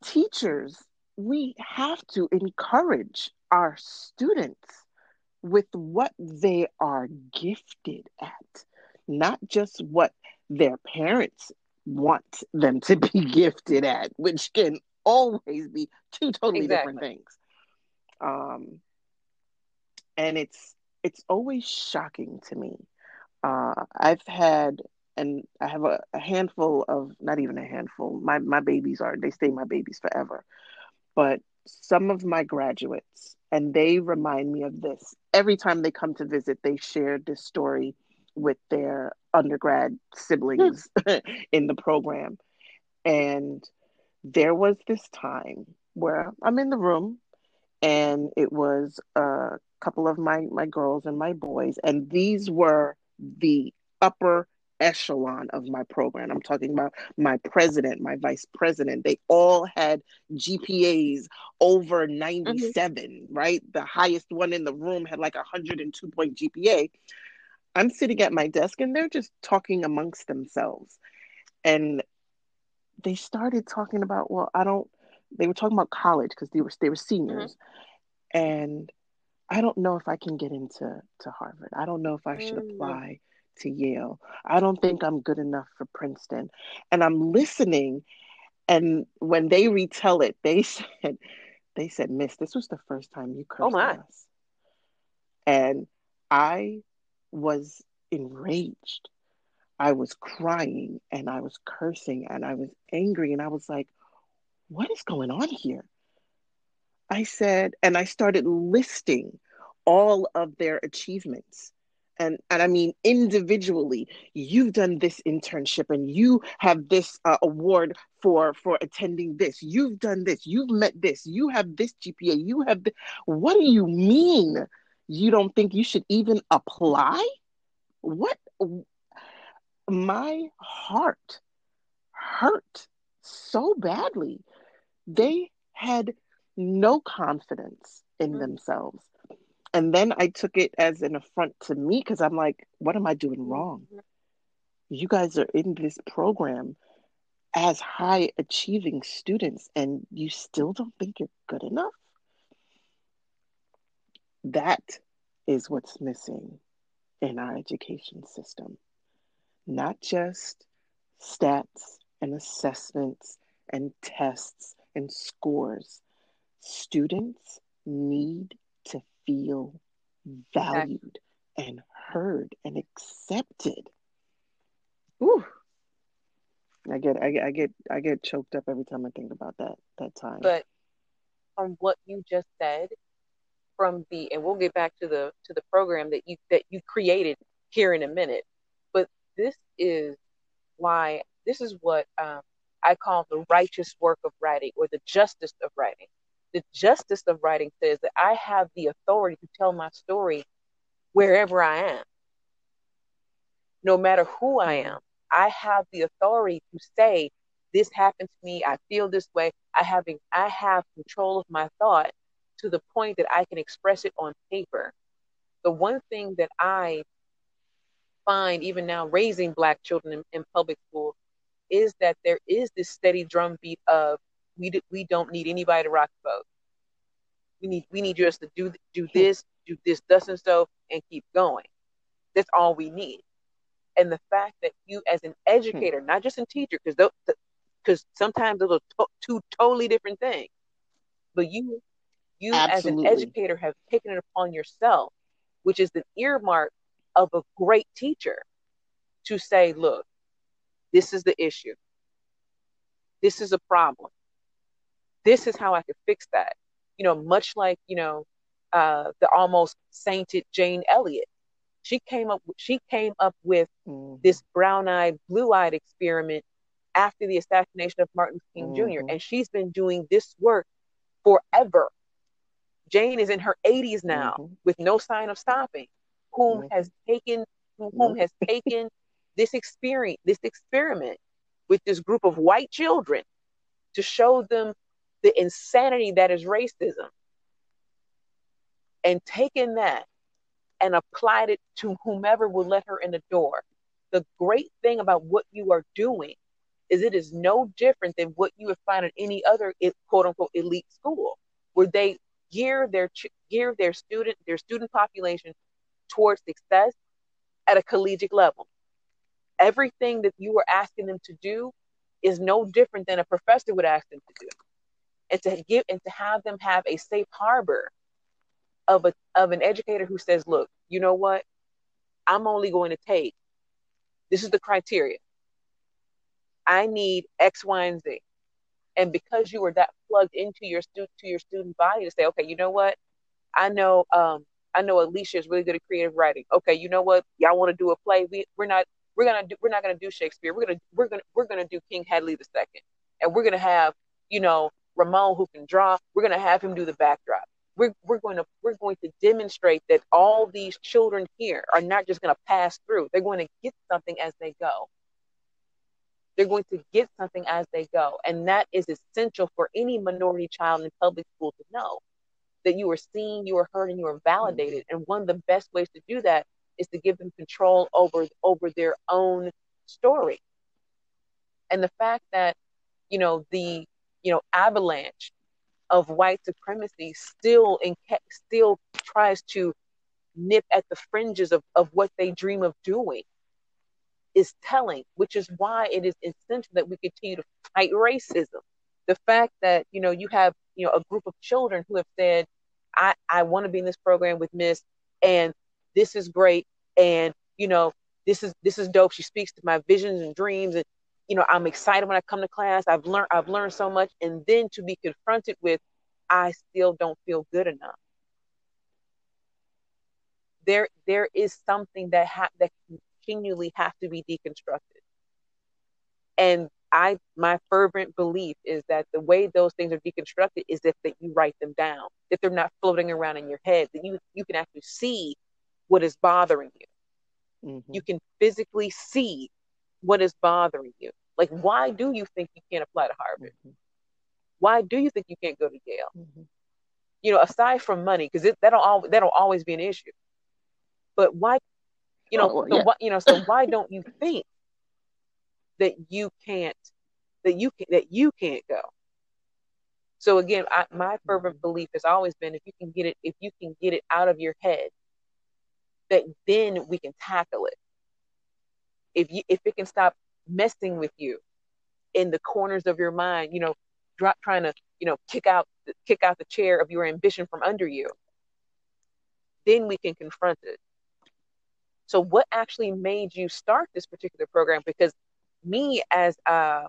teachers, we have to encourage our students with what they are gifted at, not just what their parents want them to be gifted at, which can always be two totally different things. Um, and it's it's always shocking to me. Uh, I've had and I have a, a handful of not even a handful. My my babies are they stay my babies forever. But some of my graduates, and they remind me of this every time they come to visit. They share this story with their undergrad siblings hmm. in the program, and there was this time where I'm in the room, and it was a couple of my my girls and my boys, and these were the upper echelon of my program. I'm talking about my president, my vice president. They all had GPAs over 97, right? The highest one in the room had like a 102 point GPA. I'm sitting at my desk and they're just talking amongst themselves. And they started talking about, well, I don't, they were talking about college because they were, they were seniors. And I don't know if I can get into to Harvard. I don't know if I should Mm. apply to Yale. I don't think I'm good enough for Princeton. And I'm listening and when they retell it, they said they said, "Miss, this was the first time you cursed Oh, us." And I was enraged. I was crying and I was cursing and I was angry and I was like, what is going on here? I said, and I started listing all of their achievements. And, and I mean, individually, you've done this internship and you have this uh, award for, for attending this. You've done this. You've met this. You have this GPA. You have, th- what do you mean? You don't think you should even apply? What? My heart hurt so badly. They had no confidence in Mhm. themselves. And then I took it as an affront to me because I'm like, what am I doing mm-hmm. wrong? You guys are in this program as high achieving students and you still don't think you're good enough? That is what's missing in our education system. Not just stats and assessments and tests and scores. Students need to feel valued and heard and accepted. Ooh. I get I get I get I get choked up every time I think about that that time. But from what you just said, from the and we'll get back to the to the program that you that you created here in a minute. But this is why this is what um, I call the righteous work of writing or the justice of writing. The justice of writing says that I have the authority to tell my story wherever I am, no matter who I am. I have the authority to say, "This happened to me. I feel this way." I have I have control of my thought to the point that I can express it on paper. The one thing that I find even now raising black children in, in public school is that there is this steady drumbeat of we d- we don't need anybody to rock the boat. We need we need just to do do this, do this, thus and so, and keep going. That's all we need. And the fact that you, as an hmm. educator, not just a teacher, because because sometimes those are to- two totally different things, but you you as an educator have taken it upon yourself, which is the earmark of a great teacher, to say, look, this is the issue. This is a problem. This is how I could fix that. You know, much like, you know, uh, the almost sainted Jane Elliott. She came up she came up with Mhm. this brown-eyed, blue-eyed experiment after the assassination of Martin King Jr. Mhm. And she's been doing this work forever. Jane is in her 80s now Mhm. with no sign of stopping, whom Mhm. has taken whom Nope. has taken this experience, this experiment with this group of white children to show them the insanity that is racism and taken that and applied it to whomever will let her in the door. The great thing about what you are doing is it is no different than what you would find at any other quote unquote elite school, where they gear their gear their student their student population towards success at a collegiate level. Everything that you are asking them to do is no different than a professor would ask them to do. And to give and to have them have a safe harbor of a of an educator who says, look, you know what? I'm only going to take this is the criteria. I need X, Y, and Z. And because you were that plugged into your student to your student body to say, okay, you know what? I know um I know Alicia is really good at creative writing. Okay, you know what? Y'all want to do a play? We we're not we're gonna do we're not gonna do Shakespeare. We're gonna we're gonna we're gonna do King Hedley the second. And we're gonna have, you know, Ramon who can draw, we're gonna have him do the backdrop. We're we're going to we're going to demonstrate that all these children here are not just gonna pass through. They're going to get something as they go. They're going to get something as they go. And that is essential for any minority child in public school to know that you are seen, you are heard, and you are validated. And one of the best ways to do that is to give them control over over their own story. And the fact that, you know, the you know avalanche of white supremacy still in still tries to nip at the fringes of, of what they dream of doing is telling, which is why it is essential that we continue to fight racism. The fact that, you know, you have, you know, a group of children who have said, I, I want to be in this program with Miss and this is great and you know this is this is dope she speaks to my visions and dreams and you know i'm excited when i come to class. I've learned i've learned so much. And then to be confronted with i still don't feel good enough. There there is something that ha- that continually have to be deconstructed. And i my fervent belief is that the way those things are deconstructed is if that you write them down that they're not floating around in your head that you you can actually see what is bothering you. Mm-hmm. you can physically see what is bothering you like why do you think you can't apply to harvard mm-hmm. why do you think you can't go to yale mm-hmm. you know aside from money because that'll always that'll always be an issue but why you know, oh, so yeah. why, you know, so why don't you think that you can't that you can that you can't go? So again, I, my fervent belief has always been if you can get it, if you can get it out of your head, that then we can tackle it. If you if it can stop messing with you in the corners of your mind, you know, drop, trying to you know kick out kick out the chair of your ambition from under you, then we can confront it. So, what actually made you start this particular program? Because me, as a,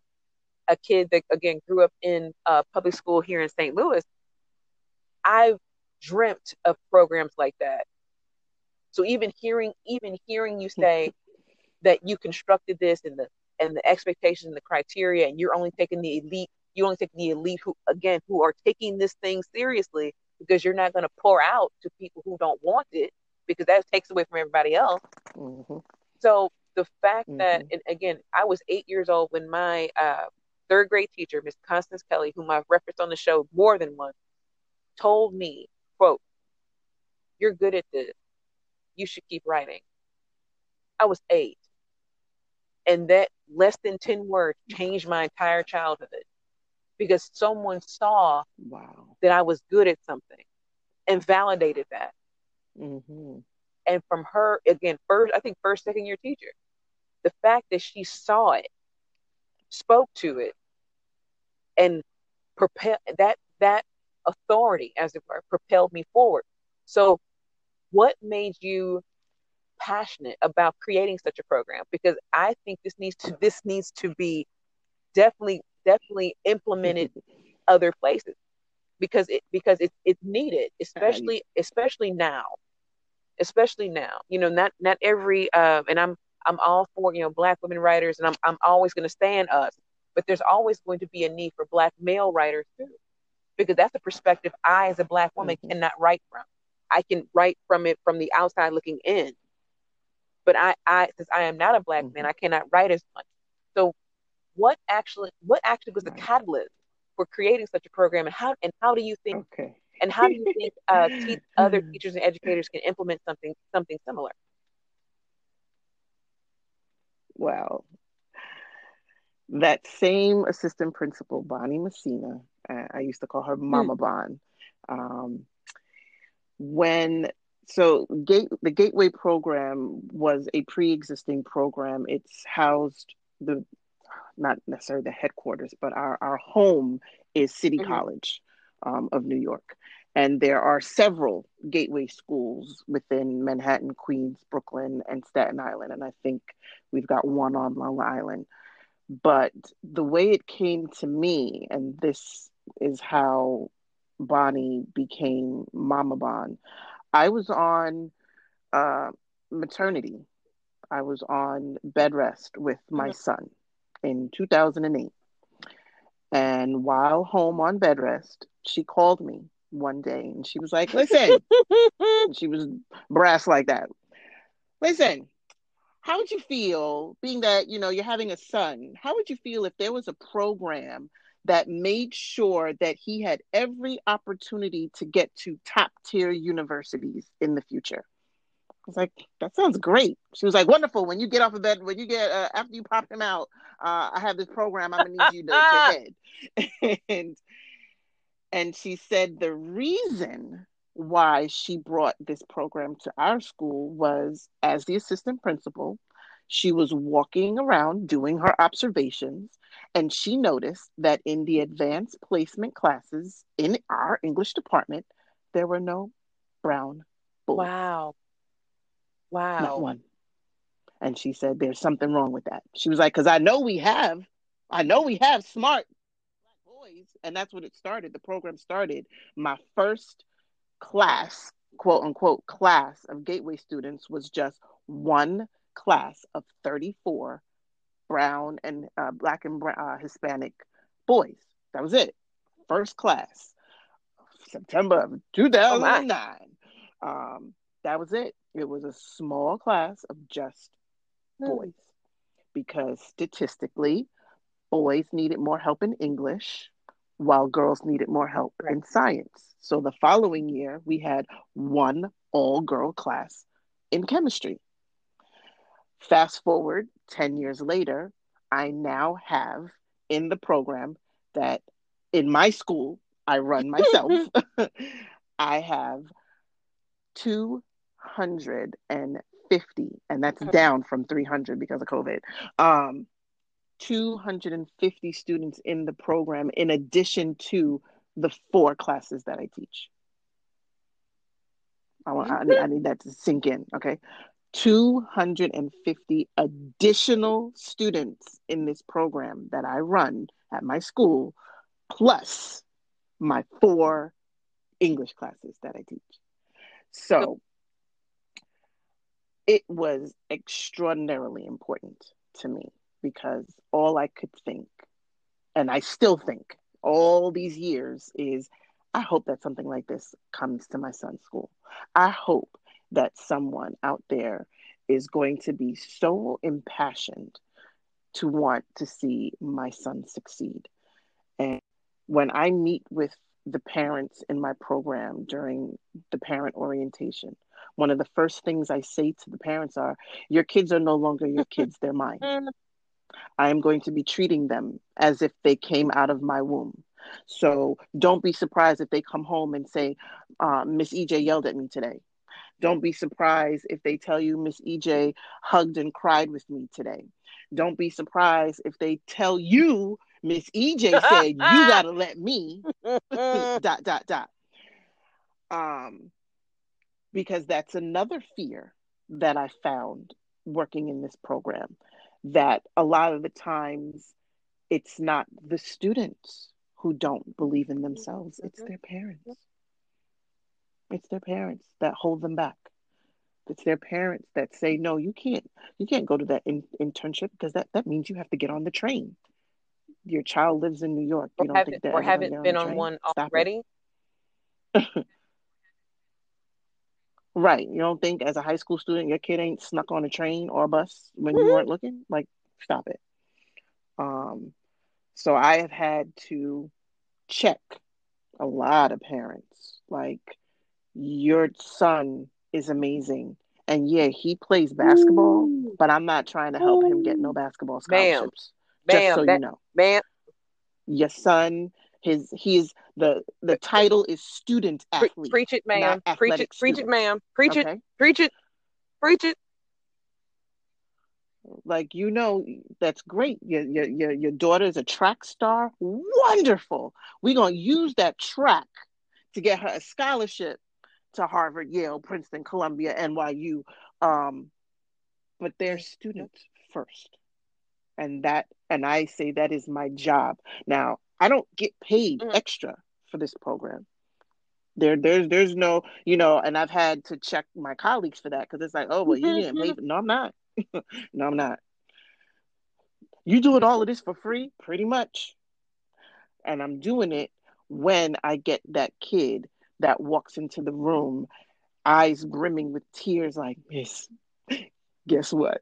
a kid that again grew up in a public school here in St. Louis, I've dreamt of programs like that. So even hearing, even hearing you say that you constructed this and the and the expectations and the criteria, and you're only taking the elite, you only take the elite who again who are taking this thing seriously because you're not going to pour out to people who don't want it because that takes away from everybody else. Mm-hmm. So the fact mm-hmm. that, and again, I was eight years old when my uh, third grade teacher, Miss Constance Kelly, whom I've referenced on the show more than once, told me, "quote You're good at this. You should keep writing." I was eight, and that less than ten words changed my entire childhood because someone saw wow. that I was good at something and validated that. Mm-hmm. And from her, again, first, I think first, second year teacher, the fact that she saw it, spoke to it, and propel that that authority, as it were, propelled me forward. So, what made you passionate about creating such a program? Because I think this needs to this needs to be definitely definitely implemented other places because it because it's it's needed, especially especially now especially now. You know, not not every uh, and I'm I'm all for you know black women writers, and I'm I'm always going to stand us. But there's always going to be a need for black male writers too, because that's a perspective I, as a black woman, mm-hmm. cannot write from. I can write from it from the outside looking in, but I, I since I am not a black mm-hmm. man, I cannot write as much. So, what actually, what actually was the catalyst for creating such a program, and how and how do you think okay. And how do you think uh, te- other teachers and educators can implement something something similar? Well, that same assistant principal, Bonnie Messina, uh, I used to call her Mama mm. Bon. Um, when so gate the Gateway program was a pre-existing program. It's housed the not necessarily the headquarters, but our our home is City mm-hmm. College um, of New York. And there are several gateway schools within Manhattan, Queens, Brooklyn, and Staten Island. And I think we've got one on Long Island. But the way it came to me, and this is how Bonnie became Mama Bon, I was on uh, maternity. I was on bed rest with my son in 2008. And while home on bed rest, she called me one day and she was like, Listen, she was brass like that. Listen, how would you feel being that, you know, you're having a son? How would you feel if there was a program that made sure that he had every opportunity to get to top tier universities in the future? I was like, that sounds great. She was like, wonderful. When you get off of bed, when you get uh, after you pop him out, uh, I have this program. I'm gonna need you to, to head. and and she said the reason why she brought this program to our school was as the assistant principal, she was walking around doing her observations, and she noticed that in the advanced placement classes in our English department, there were no brown boys. Wow. Wow. Not one. And she said, There's something wrong with that. She was like, Because I know we have, I know we have smart black boys. And that's what it started. The program started. My first class, quote unquote, class of Gateway students was just one class of 34 brown and uh, black and brown, uh, Hispanic boys. That was it. First class, September of 2009. Oh um, that was it. It was a small class of just hmm. boys because statistically, boys needed more help in English while girls needed more help right. in science. So the following year, we had one all girl class in chemistry. Fast forward 10 years later, I now have in the program that in my school I run myself, I have 250, and that's down from 300 because of COVID. Um, 250 students in the program in addition to the four classes that I teach. I, want, I, need, I need that to sink in. Okay. 250 additional students in this program that I run at my school, plus my four English classes that I teach. So it was extraordinarily important to me because all I could think, and I still think all these years, is I hope that something like this comes to my son's school. I hope that someone out there is going to be so impassioned to want to see my son succeed. And when I meet with the parents in my program during the parent orientation, one of the first things I say to the parents are, Your kids are no longer your kids, they're mine. I am going to be treating them as if they came out of my womb. So don't be surprised if they come home and say, uh, Miss EJ yelled at me today. Don't be surprised if they tell you Miss EJ hugged and cried with me today. Don't be surprised if they tell you Miss EJ said you gotta let me dot dot dot. Um, because that's another fear that I found working in this program. That a lot of the times it's not the students who don't believe in themselves; it's their parents. It's their parents that hold them back. It's their parents that say, "No, you can't. You can't go to that in- internship because that that means you have to get on the train." your child lives in New York. You or haven't, or haven't been on, on one Stop already. right. You don't think as a high school student your kid ain't snuck on a train or a bus when mm-hmm. you weren't looking? Like, stop it. Um, so I have had to check a lot of parents. Like, your son is amazing. And yeah, he plays basketball, Ooh. but I'm not trying to help Ooh. him get no basketball scholarships. Just so that, you know. Man. Your son, his he's the the title is student athlete. Preach it, ma'am. Preach it, preach it, ma'am. Preach okay? it, preach it, preach it. Like you know, that's great. Your your your your daughter is a track star. Wonderful. We're gonna use that track to get her a scholarship to Harvard, Yale, Princeton, Columbia, NYU. Um, but they're students first. And that and i say that is my job. Now i don't get paid mm-hmm. extra for this program. There there's there's no you know and i've had to check my colleagues for that because it's like oh well you didn't pay for, no i'm not. No i'm not. You doing all of this for free pretty much. And i'm doing it when i get that kid that walks into the room eyes brimming with tears like miss guess what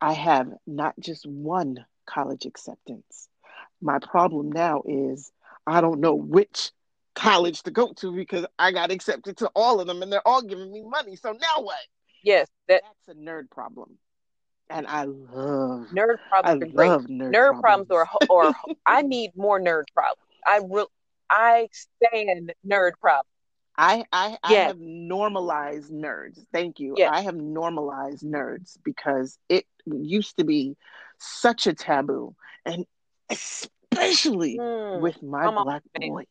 I have not just one college acceptance. My problem now is I don't know which college to go to because I got accepted to all of them and they're all giving me money. So now what? Yes, that, that's a nerd problem. And I love nerd problems. I love nerd, nerd problems. problems or or I need more nerd problems. I really I stand nerd problem. I I, I Yes. have normalized nerds. Thank you. Yes. I have normalized nerds because it used to be such a taboo, and especially Mm, with my come on, black boys.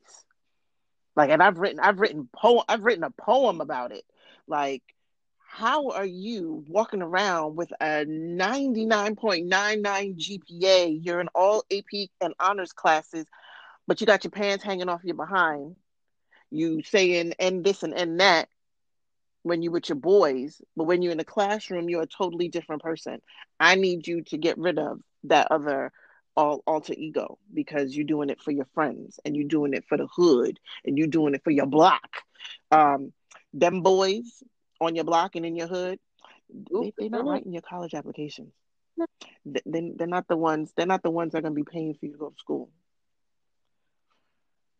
Like, and I've written I've written poem I've written a poem about it. Like, how are you walking around with a 99.99 GPA? You're in all AP and honors classes, but you got your pants hanging off your behind. You saying and this and and that when you with your boys, but when you're in the classroom, you're a totally different person. I need you to get rid of that other all alter ego because you're doing it for your friends and you're doing it for the hood and you're doing it for your block. Um, them boys on your block and in your hood, they, they're not writing your college applications. They, they- they're not the ones. They're not the ones that are going to be paying for you to go to school.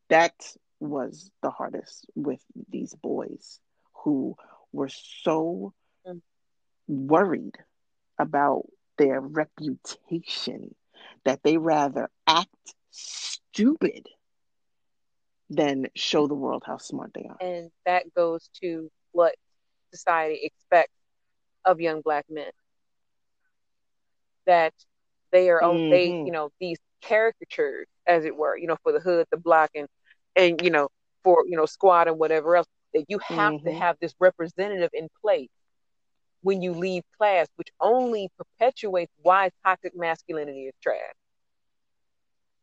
That was the hardest with these boys who were so Mm. worried about their reputation that they rather act stupid than show the world how smart they are. And that goes to what society expects of young black men. That they are, oh, they, you know, these caricatures, as it were, you know, for the hood, the block, and, and, you know, for, you know, squad and whatever else, that you have to Mhm. have this representative in place when you leave class, which only perpetuates why toxic masculinity is trash.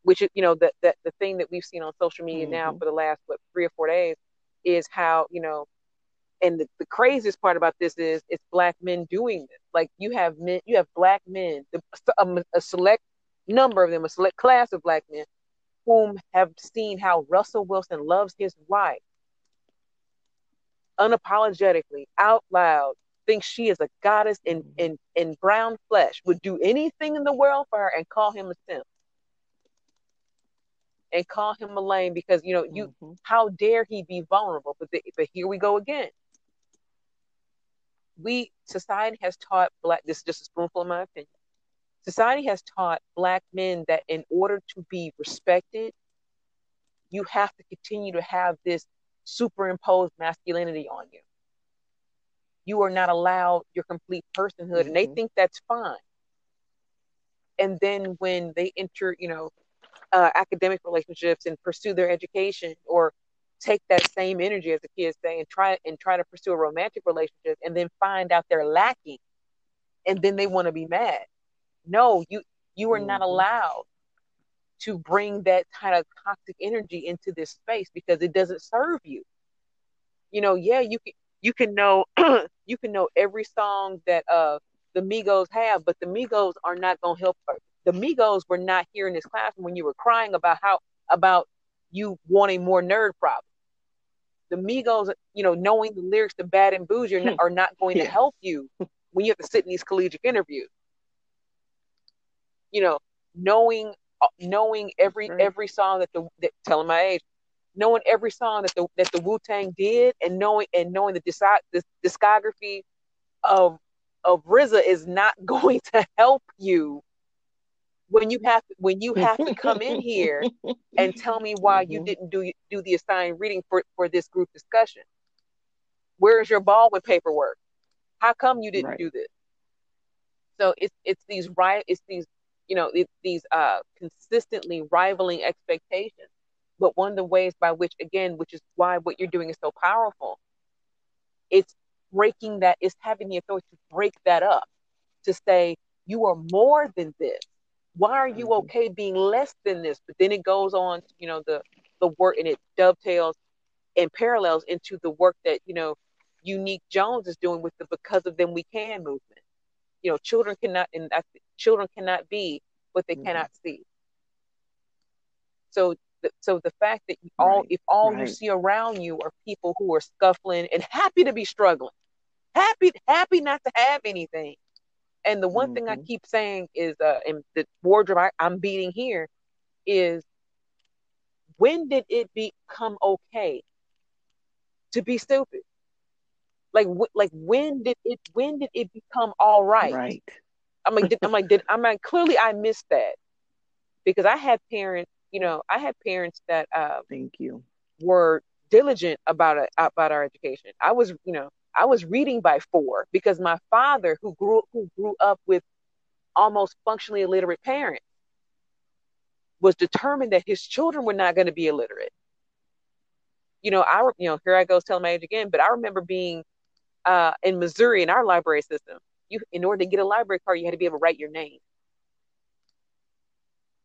Which is, you know, the, the, the thing that we've seen on social media now Mhm. for the last, what, three or four days is how, you know, and the, the craziest part about this is it's black men doing this. Like you have men, you have black men, the, a, a select number of them, a select class of black men, whom have seen how Russell Wilson loves his wife unapologetically, out loud, thinks she is a goddess in, in, in brown flesh, would do anything in the world for her and call him a simp. And call him a lame because you know you Mhm. how dare he be vulnerable? But the, but here we go again. We society has taught black. This is just a spoonful of my opinion. Society has taught black men that in order to be respected, you have to continue to have this superimposed masculinity on you. You are not allowed your complete personhood, and they Mhm. think that's fine. And then when they enter, you know, uh, academic relationships and pursue their education, or take that same energy, as the kids say, and try and try to pursue a romantic relationship, and then find out they're lacking, and then they want to be mad. No, you you are not Mhm. allowed to bring that kind of toxic energy into this space because it doesn't serve you. You know, yeah, you can you can know you can know every song that uh the Migos have, but the Migos are not gonna help. The Migos were not here in this classroom when you were crying about how about you wanting more nerd problems. The Migos, you know, knowing the lyrics to Bad and Boujee are not, are not going to help you when you have to sit in these collegiate interviews. You know, knowing uh, knowing every Right. every song that the that, telling my age, knowing every song that the that the Wu Tang did, and knowing and knowing the, the discography of of RZA is not going to help you when you have when you have to come in here and tell me why you Mhm. didn't do do the assigned reading for for this group discussion. Where is your Baldwin paperwork? How come you didn't Right. do this? So it's it's these right it's these you know it's these uh consistently rivaling expectations. But one of the ways by which again, which is why what you're doing is so powerful, it's breaking that it's having the authority to break that up to say you are more than this. Why are you Mhm. okay being less than this? But then it goes on, you know, the the work and it dovetails and parallels into the work that you know Eunique Jones is doing with the Because of Them We Can movement. You know, children cannot and that's, children cannot be what they Mhm. cannot see. So, the, so the fact that you all, Right, if all you see around you are people who are scuffling and happy to be struggling, happy, happy not to have anything. And the one thing I Mhm. keep saying is, uh, in the wardrobe I, I'm beating here is, when did it become okay to be stupid? Like, wh- like when did it, when did it become all right? Right. I'm like, did, I'm like, did I'm like, clearly I missed that because I had parents you know, I had parents that uh, Thank you. were diligent about it, about our education. I was, you know, I was reading by four because my father, who grew who grew up with almost functionally illiterate parents, was determined that his children were not going to be illiterate. You know, I you know here I go telling my age again, but I remember being uh, in Missouri in our library system. You, in order to get a library card, you had to be able to write your name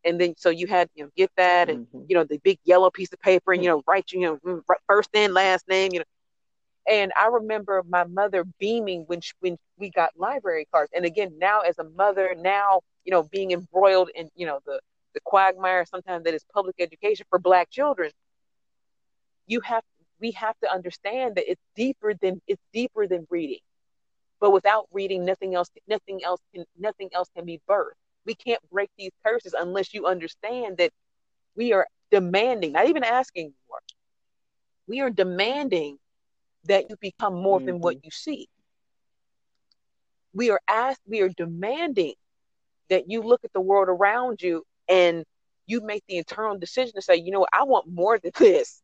and then so you had you know get that and Mhm. you know the big yellow piece of paper and you know write you know mm, first and last name you know and I remember my mother beaming when she, when we got library cards and again now as a mother now you know being embroiled in you know the the quagmire sometimes that is public education for black children you have we have to understand that it's deeper than it's deeper than reading. But without reading nothing else nothing else can nothing else can be birthed. We can't break these curses unless you understand that we are demanding not even asking for we are demanding that you become more than what mm-hmm. you see. We are asked we are demanding that you look at the world around you and you make the internal decision to say you know what i want more than this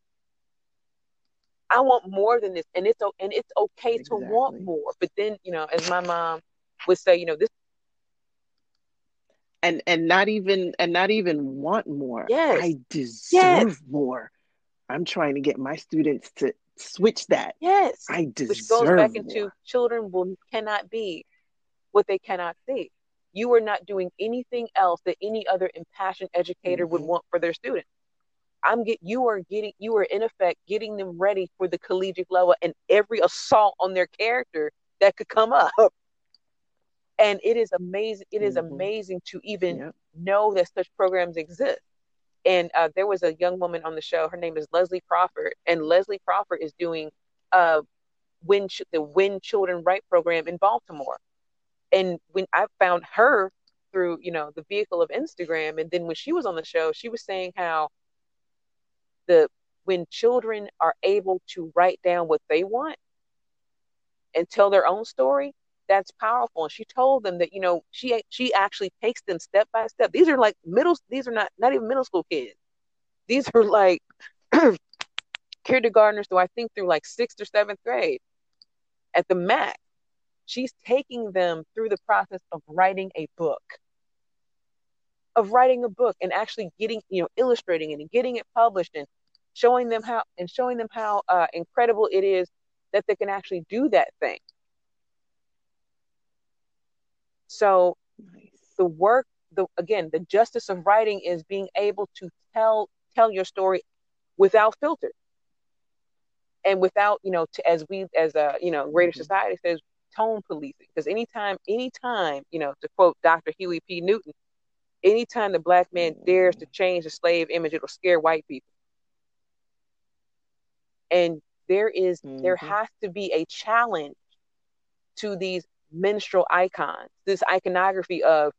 i want more than this and it's and it's okay to want more but then you know as my mom would say you know this And and not even and not even want more. Yes. I deserve more. I'm trying to get my students to switch that. yes I deserve which goes back into children will cannot be what they cannot see. You are not doing anything else that any other impassioned educator would Mhm. want for their students. I'm get you are getting you are in effect getting them ready for the collegiate level and every assault on their character that could come up. And it is amazing. It is Mhm. amazing to even Yep. know that such programs exist. And uh, there was a young woman on the show. Her name is Leslie Crawford, and Leslie Crawford is doing uh, Win Ch- the Win Children Right program in Baltimore. And when I found her through, you know, the vehicle of Instagram, and then when she was on the show, she was saying how the when children are able to write down what they want and tell their own story, that's powerful. And she told them that, you know, she she actually takes them step by step. These are like middle these are not not even middle school kids. These are like kindergartners, so I think through like sixth or seventh grade at the mac She's taking them through the process of writing a book. Of writing a book and actually getting, you know, illustrating it and getting it published and showing them how and showing them how uh, incredible it is that they can actually do that thing. So Nice. the work the again the justice of writing is being able to tell tell your story without filter and without you know to, as we as a you know greater Mhm. society says tone policing because anytime anytime you know to quote dr huey p newton anytime the black man dares to change the slave image it'll scare white people and there is there Mhm. has to be a challenge to these minstrel icons this iconography of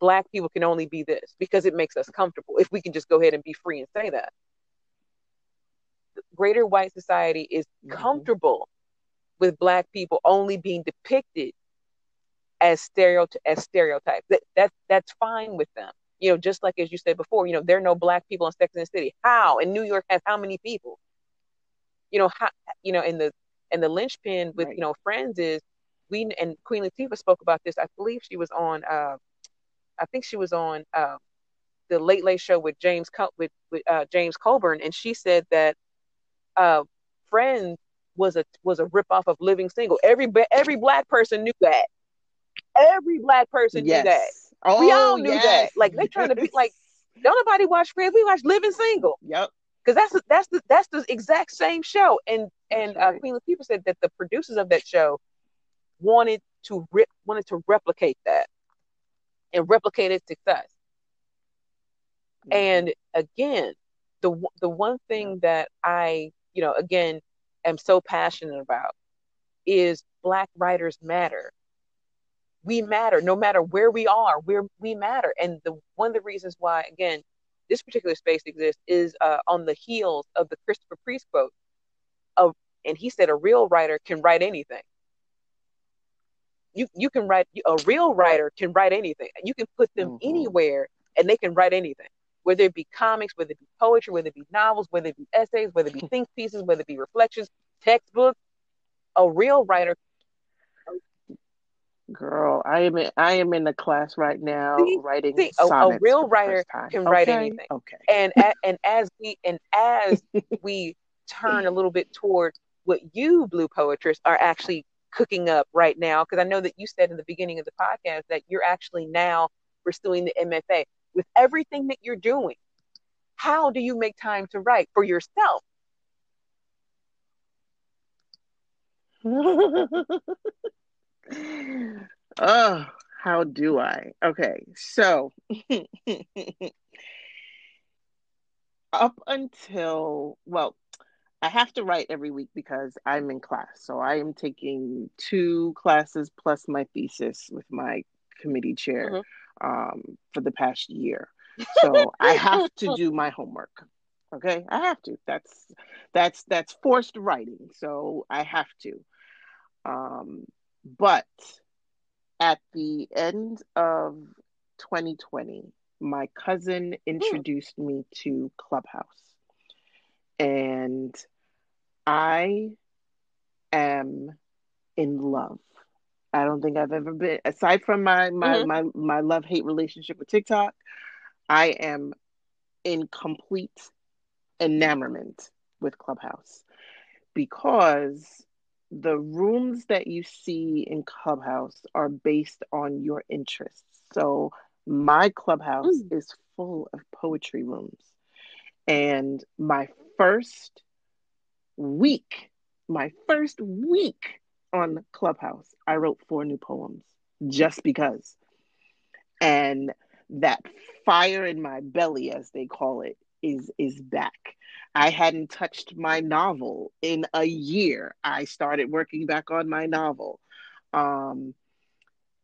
black people can only be this because it makes us comfortable if we can just go ahead and be free and say that. Greater white society is Mhm. comfortable with black people only being depicted as stereo as stereotypes. That, that that's fine with them. You know just like as you said before you know there are no black people in sex and the city. How? And new york has how many people you know how you know in the and the linchpin with Right. you know friends is we and queen latifah spoke about this i believe she was on uh i think she was on uh, the late late show with james with, with uh, james corden and she said that uh friends was a was a ripoff of living single every every black person knew that every black person yes. knew that Oh, We all knew that. Like, they trying to be like- don't nobody watch friends we watch living single Yep. Because that's the, that's the that's the exact same show. And and uh. Queen Latifah said that the producers of that show wanted to rip wanted to replicate that and replicate its success. Mhm. And again, the the one thing that I you know again am so passionate about is Black writers matter. We matter no matter where we are. We're we matter, and the one of the reasons why again this particular space exists is uh, on the heels of the Christopher Priest quote of, and he said a real writer can write anything. You you can write a real writer can write anything. You can put them Mhm. anywhere, and they can write anything. whether it be comics, whether it be poetry, whether it be novels, whether it be essays, whether it be think pieces, whether it be reflections, textbooks. A real writer Girl, I am in, I am in the class right now See, writing see, a- a real writer can write anything. Okay. and and as we and as we turn a little bit towards what you Blupoetres are actually cooking up right now because i know that you said in the beginning of the podcast that you're actually now pursuing the mfa with everything that you're doing how do you make time to write for yourself oh, how do I? Okay, so up until, well, I have to write every week because I'm in class. So I am taking two classes plus my thesis with my committee chair Mhm. um, for the past year. So I have to do my homework. Okay, I have to. That's that's that's forced writing. So I have to. Um, but at the end of 2020, my cousin introduced me to Clubhouse. And I am in love. I don't think I've ever been aside from my my Mhm. my, my love hate relationship with TikTok, I am in complete enamorment with Clubhouse because the rooms that you see in Clubhouse are based on your interests. So my Clubhouse Mm. is full of poetry rooms. And my first week, my first week on Clubhouse, I wrote four new poems just because. And that fire in my belly, as they call it, is is back. I hadn't touched my novel in a year. I started working back on my novel. Um,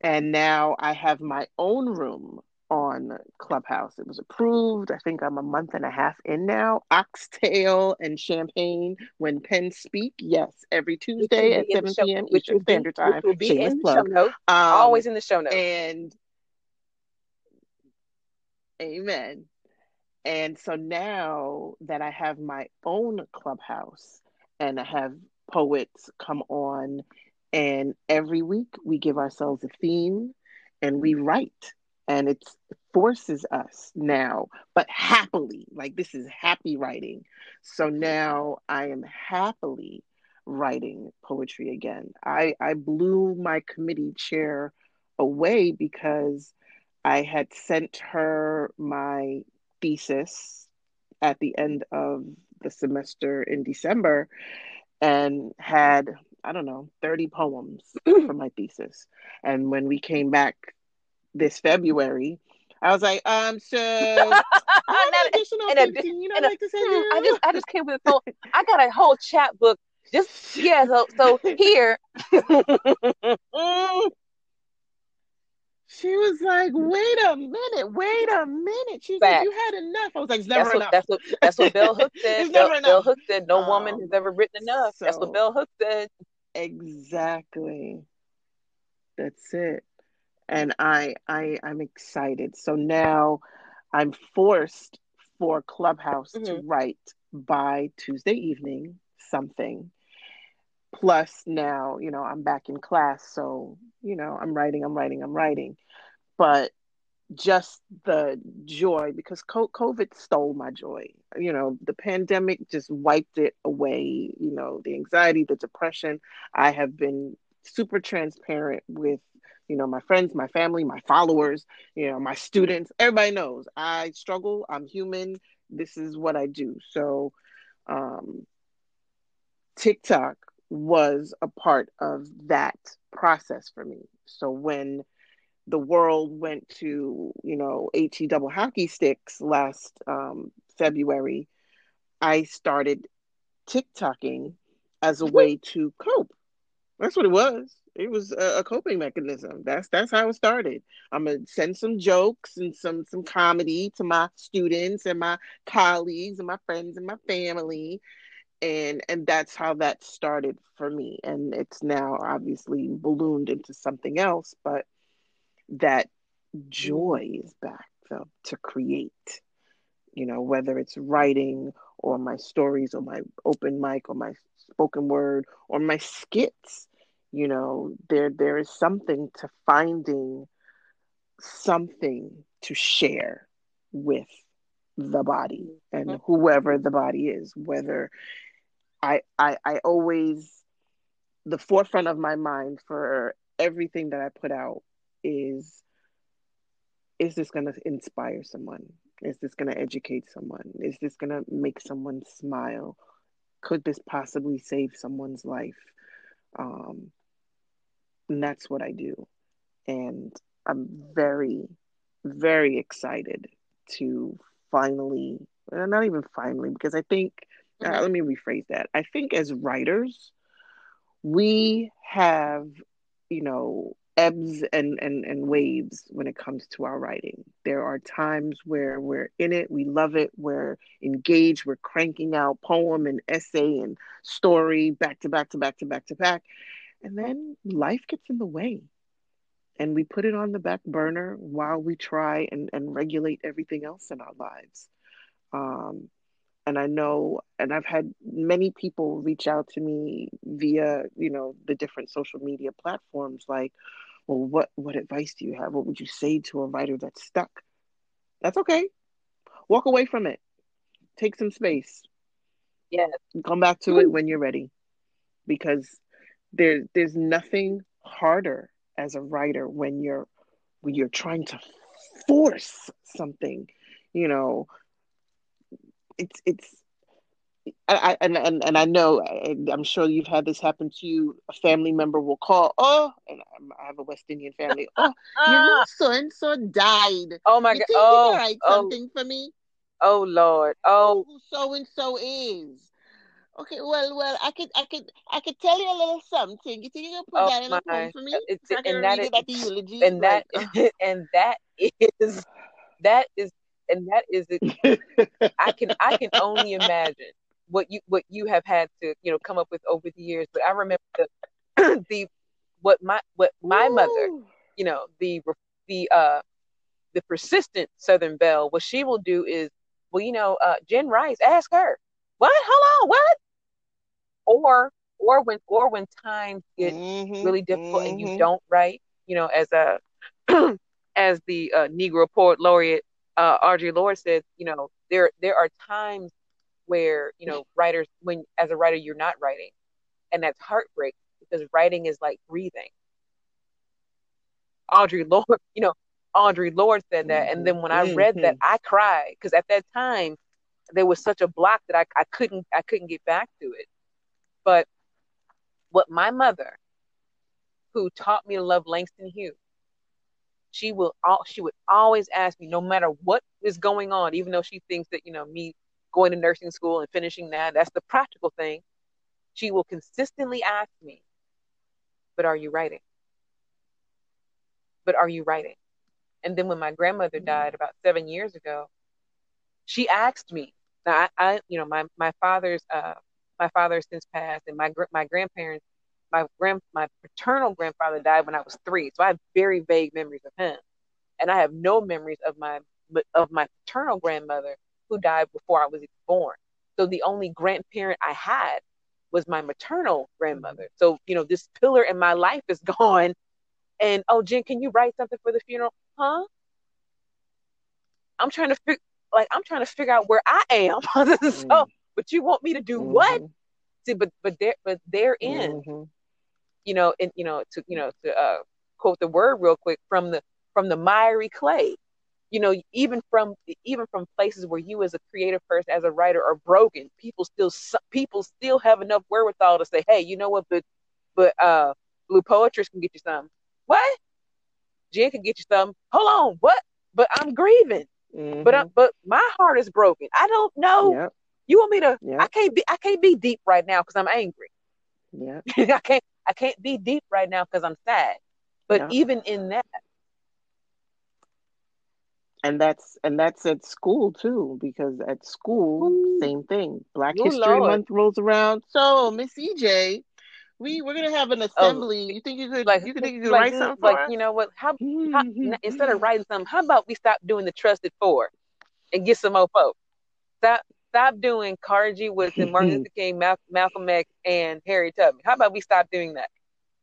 and now I have my own room on Clubhouse. It was approved. I think I'm a month and a half in now. Oxtail and champagne when pens speak. Yes, every Tuesday at be in the 7 show p.m. which Eastern be Standard which Time. will be Shameless in the show notes Um, always in the show notes and amen. And so now that I have my own clubhouse and I have poets come on, and every week we give ourselves a theme and we write. And it forces us now, but happily, like this is happy writing. So now I am happily writing poetry again. I, I blew my committee chair away because I had sent her my thesis at the end of the semester in December and had, I don't know, 30 poems for my thesis. And when we came back this February, I was like, um, so I have additional and a- 15 you'd and a- like to send Hmm. I just I just came with a whole I got a whole chat book just yeah so so here Mm, She was like, wait a minute, wait a minute. She's like, you had enough. I was like, it's never that's what enough. that's what that's what Bell Hook said. It's Bell, Bell. Hook said no woman Um, has ever written enough. that's what Bell Hook said. Exactly. That's it. And I I I'm excited. So now I'm forced for Clubhouse to Mhm. write by Tuesday evening something. Plus now, you know, I'm back in class, so you know, I'm writing, I'm writing, I'm writing. But just the joy because COVID stole my joy. You know, the pandemic just wiped it away. You know, the anxiety, the depression. I have been super transparent with, you know, my friends, my family, my followers, you know, my students. Everybody knows I struggle. I'm human. This is what I do. So, um, TikTok was a part of that process for me. So when the world went to you know at double hockey sticks last um, february i started tiktoking as a way to cope. That's what it was. It was a, a coping mechanism. That's that's how it started. I'm gonna send some jokes and some some comedy to my students and my colleagues and my friends and my family and and that's how that started for me and it's now obviously ballooned into something else but that joy is back so, to create you know, whether it's writing or my stories or my open mic or my spoken word or my skits. You know, there there is something to finding something to share with the body and mm-hmm. whoever the body is, whether I, I I always the forefront of my mind for everything that I put out is is this going to inspire someone? Is this going to educate someone? Is this going to make someone smile? Could this possibly save someone's life? Um, and that's what I do. And I'm very, very excited to finally, not even finally, because I think, mm-hmm. uh, let me rephrase that. I think as writers, we have, you know, ebbs and, and, and waves when it comes to our writing. There are times where we're in it, we love it, we're engaged, we're cranking out poem and essay and story back to back to back to back to back. And then life gets in the way. And we put it on the back burner while we try and, and regulate everything else in our lives. Um, and I know, and I've had many people reach out to me via, you know, the different social media platforms like, well, what, what advice do you have? What would you say to a writer that's stuck? That's okay. Walk away from it. Take some space. Yeah. Come back to it when you're ready. Because there there's nothing harder as a writer when you're when you're trying to force something, you know, it's it's I, and, and and I know I'm sure you've had this happen to you. A family member will call, oh, and I have a West Indian family. Oh, you know, so and so died. Oh my you god! Oh, write oh, something for me. Oh Lord! Oh, who so and so is. Okay, well, well, I could, I could, I could tell you a little something. You think you can put oh that in a poem for me? It's, so I can and that it at the eulogy. and that like, and that is that is and that is it. I can I can only imagine what you what you have had to you know come up with over the years. But I remember the the what my what my Ooh. mother, you know, the the uh the persistent Southern Belle, what she will do is, well, you know, uh, Jen Rice, ask her, what? Hold on, what? Or or when or when times get mm-hmm, really difficult mm-hmm. and you mm-hmm. don't write, you know, as a as the uh, Negro poet laureate uh, Audre Lorde said, you know, there there are times where you know writers when as a writer you're not writing, and that's heartbreak because writing is like breathing. Audre Lorde, you know, Audre Lorde said that, mm-hmm. and then when I read that, mm-hmm. I cried because at that time there was such a block that I, I couldn't I couldn't get back to it. But what my mother, who taught me to love Langston Hughes, she will all she would always ask me, no matter what is going on, even though she thinks that you know me going to nursing school and finishing that that's the practical thing. She will consistently ask me, "But are you writing? But are you writing?" And then when my grandmother mm-hmm. died about seven years ago, she asked me. Now I, I you know, my my father's uh my father since passed, and my my grandparents my grand my paternal grandfather died when I was three, so I have very vague memories of him, and I have no memories of my of my paternal grandmother who died before I was even born. So the only grandparent I had was my maternal grandmother. So you know this pillar in my life is gone, and oh Jen, can you write something for the funeral? Huh? I'm trying to figure like I'm trying to figure out where I am. so, mm. but you want me to do mm-hmm. what? See, but but there but therein, mm-hmm you know, and you know, to you know, to uh, quote the word real quick from the from the miry clay. You know, even from even from places where you as a creative person, as a writer, are broken, people still people still have enough wherewithal to say, hey, you know what, but but uh, Blupoetres can get you some. What? Jen can get you some. Hold on, what? But I'm grieving. Mm-hmm. But I'm, but my heart is broken. I don't know. Yep. You want me to? Yep. I can't be. I can't be deep right now because I'm angry. Yeah. I can't. I can't be deep right now because I'm sad. But yeah. even in that, and that's and that's at school too because at school Ooh. same thing black Ooh, history Lord. month rolls around so miss ej we we're gonna have an oh, assembly oh, you think you could like you think you could like, write something like you know what how, how, instead of writing something how about we stop doing the trusted four and get some more folks stop stop doing Carter with Martin Luther King, Mal- Malcolm X, and Harry Tubman. How about we stop doing that?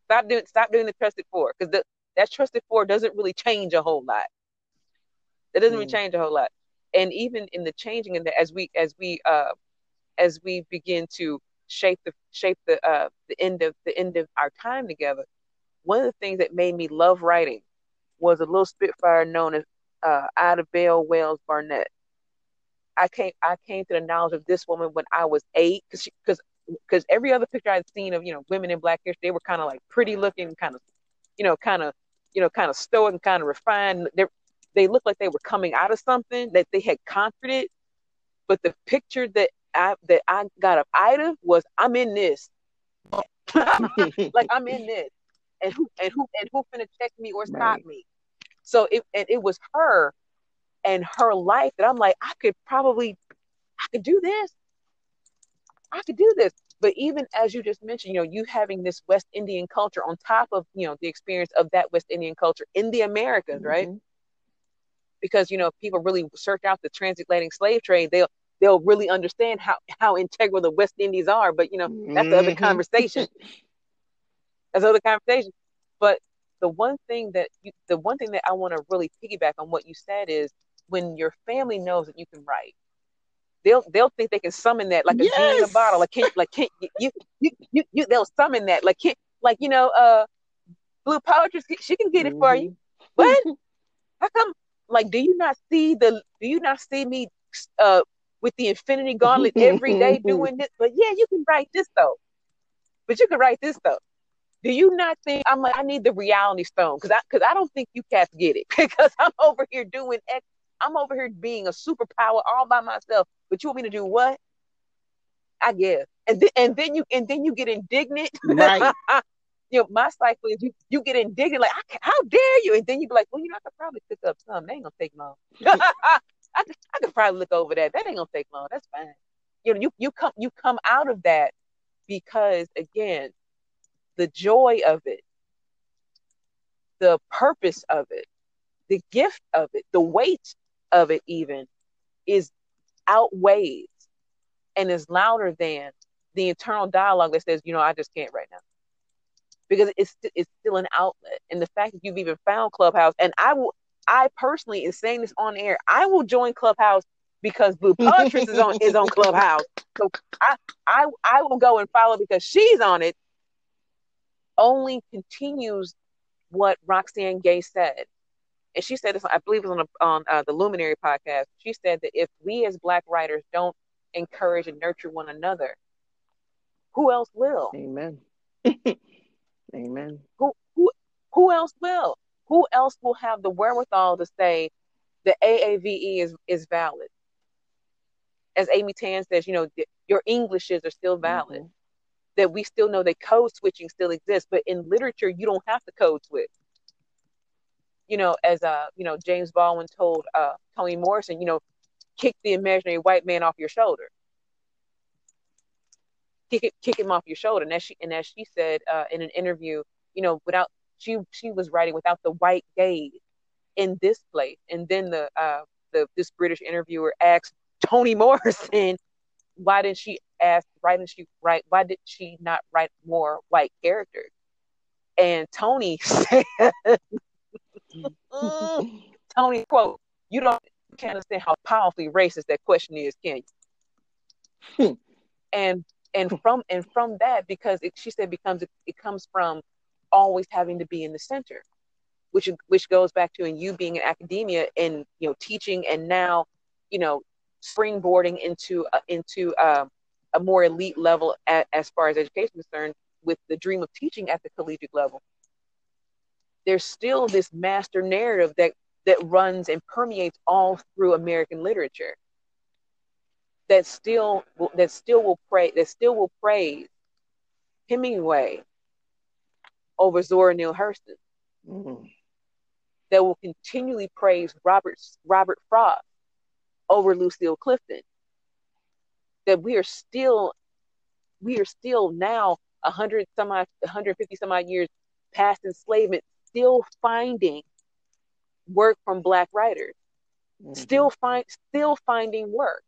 Stop doing stop doing the trusted four because the that trusted four doesn't really change a whole lot. It doesn't mm. really change a whole lot. And even in the changing in the as we as we uh as we begin to shape the shape the uh the end of the end of our time together, one of the things that made me love writing was a little spitfire known as uh Ida Bell Wells Barnett. I came I came to the knowledge of this woman when I was eight because because because every other picture I'd seen of you know women in black history they were kind of like pretty looking kind of you know kind of you know kind of stoic and kind of refined. They they looked like they were coming out of something that they had conquered it. But the picture that I that I got of Ida was I'm in this. Like I'm in this. And who and who and who finna check me or stop right. me? So it and it was her and her life that I'm like I could probably I could do this I could do this. But even as you just mentioned, you know, you having this West Indian culture on top of, you know, the experience of that West Indian culture in the Americas, mm-hmm. right? Because, you know, if people really search out the transatlantic slave trade, they'll they'll really understand how how integral the West Indies are. But you know, that's mm-hmm. the other mm-hmm. conversation. that's the other conversation. But the one thing that you, the one thing that I want to really piggyback on what you said is when your family knows that you can write, they'll they'll think they can summon that like a yes. genie in a bottle. Like can like can you, you you you they'll summon that like can like you know uh Blupoetres she can get it for you. What? How come? Like, do you not see the? Do you not see me uh with the Infinity Gauntlet every day doing this? But yeah, you can write this though. But you can write this though. Do you not think I'm like I need the reality stone because I because I don't think you cats get it because I'm over here doing X I'm over here being a superpower all by myself. But you want me to do what? I guess. And then and then you and then you get indignant. Right. you know, my cycle is you, you get indignant, like, how dare you? And then you be like, well, you know, I could probably pick up some. They ain't gonna take long. I, could, I could probably look over that. That ain't gonna take long. That's fine. You know, you, you come you come out of that because again, the joy of it, the purpose of it, the gift of it, the weight of it even is outweighs and is louder than the internal dialogue that says, you know, I just can't right now. Because it's it's still an outlet. And the fact that you've even found Clubhouse, and I will I personally is saying this on air, I will join Clubhouse because Blupoetres is on is on Clubhouse. So I I I will go and follow because she's on it. Only continues what Roxane Gay said and she said this, I believe it was on, a, on uh, the Luminary podcast. She said that if we as Black writers don't encourage and nurture one another, who else will? Amen. Amen. Who, who, who else will? Who else will have the wherewithal to say the AAVE is, is valid? As Amy Tan says, you know, your Englishes are still valid. Mm-hmm. That we still know that code switching still exists, but in literature, you don't have to code switch you know, as uh, you know, James Baldwin told uh, Toni Morrison, you know, kick the imaginary white man off your shoulder. Kick it, kick him off your shoulder. And as she and as she said uh, in an interview, you know, without she she was writing without the white gaze in this place. And then the uh, the this British interviewer asked Toni Morrison, why didn't she ask? Why didn't she write? Why did she not write more white characters? And Toni said, Mm. Toni, quote, you don't you can't understand how powerfully racist that question is, can you? Hmm. and and from and from that, because it, she said becomes it comes from always having to be in the center, which which goes back to and you being in academia and you know teaching and now you know springboarding into uh, into uh, a more elite level at, as far as education is concerned with the dream of teaching at the collegiate level there's still this master narrative that that runs and permeates all through American literature. That still that still will pray that still will praise Hemingway over Zora Neale Hurston. Mm-hmm. That will continually praise Robert Robert Frost over Lucille Clifton. That we are still we are still now a hundred some odd, 150 some odd years past enslavement, still finding work from black writers. Mm-hmm. still find still finding work.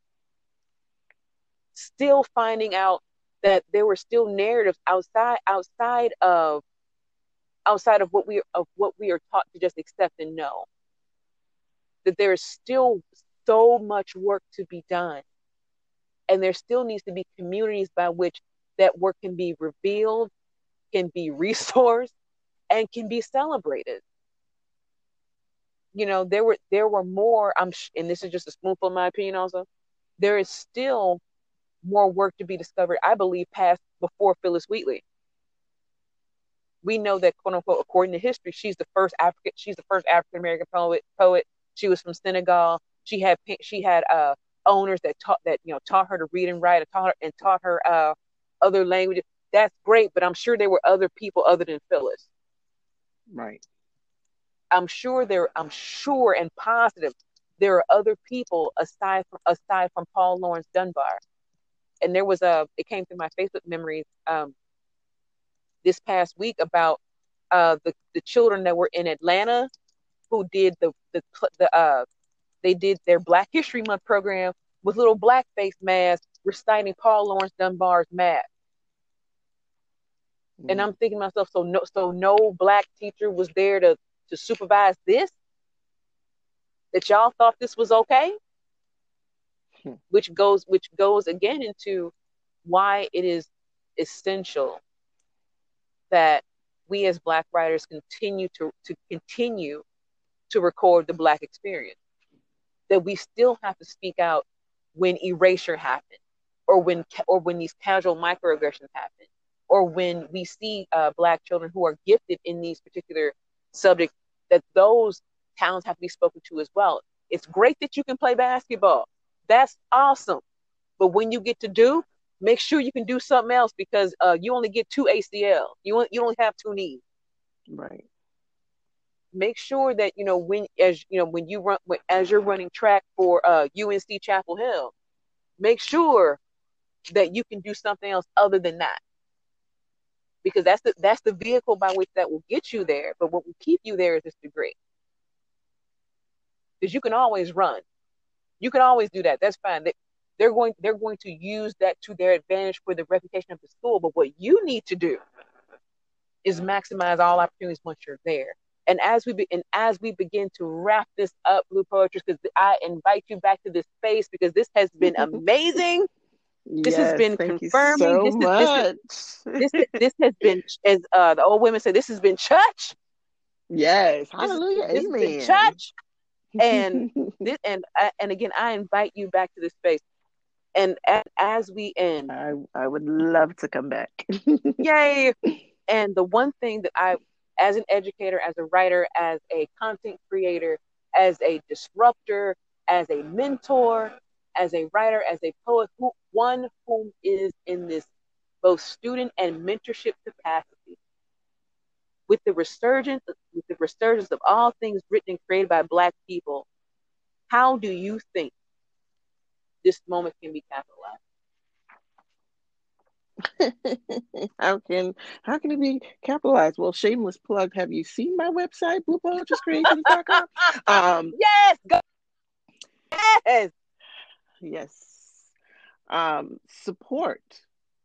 Still finding out that there were still narratives outside outside of outside of what we of what we are taught to just accept and know. That there is still so much work to be done. And there still needs to be communities by which that work can be revealed can be resourced and can be celebrated. You know there were there were more i'm and this is just a spoonful of my opinion also there is still more work to be discovered i believe past before phillis wheatley. We know that quote unquote according to history she's the first african she's the first african american poet poet. She was from senegal. She had she had uh owners that taught that you know taught her to read and write and taught her and taught her uh other languages. That's great but i'm sure there were other people other than phillis right i'm sure there i'm sure and positive there are other people aside from aside from paul Laurence dunbar and there was a it came through my facebook memories um this past week about uh, the the children that were in Atlanta who did the the the uh, they did their Black History Month program with little blackface masks reciting Paul Laurence Dunbar's math. Mm. And I'm thinking to myself, so no, so no black teacher was there to to supervise this. That y'all thought this was okay, hmm. which goes which goes again into why it is essential that we as black writers continue to, to continue to record the black experience that we still have to speak out when erasure happens or when or when these casual microaggressions happen or when we see uh, black children who are gifted in these particular subjects that those talents have to be spoken to as well it's great that you can play basketball that's awesome but when you get to do make sure you can do something else because uh, you only get two ACL. You you only have two knees. Right. Make sure that you know when as you know when you run when, as you're running track for uh, UNC Chapel Hill, make sure that you can do something else other than that. Because that's the that's the vehicle by which that will get you there. But what will keep you there is this degree. Because you can always run. You can always do that. That's fine they're going they're going to use that to their advantage for the reputation of the school. But what you need to do is maximize all opportunities once you're there. And as we be, and as we begin to wrap this up, Blupoetres, because I invite you back to this space because this has been amazing. This yes, has been confirming. So this, much. This, this, this, has been, as uh, the old women say, this has been church. Yes, hallelujah, this, amen. This church. And this, and and again, I invite you back to this space and as we end i i would love to come back yay and the one thing that i as an educator as a writer as a content creator as a disruptor as a mentor as a writer as a poet who one whom is in this both student and mentorship capacity with the resurgence with the resurgence of all things written and created by black people how do you think this moment can be capitalized. how can how can it be capitalized? Well, shameless plug. Have you seen my website, bluepoetrycreations.com? um, yes, go- yes, yes. Um, support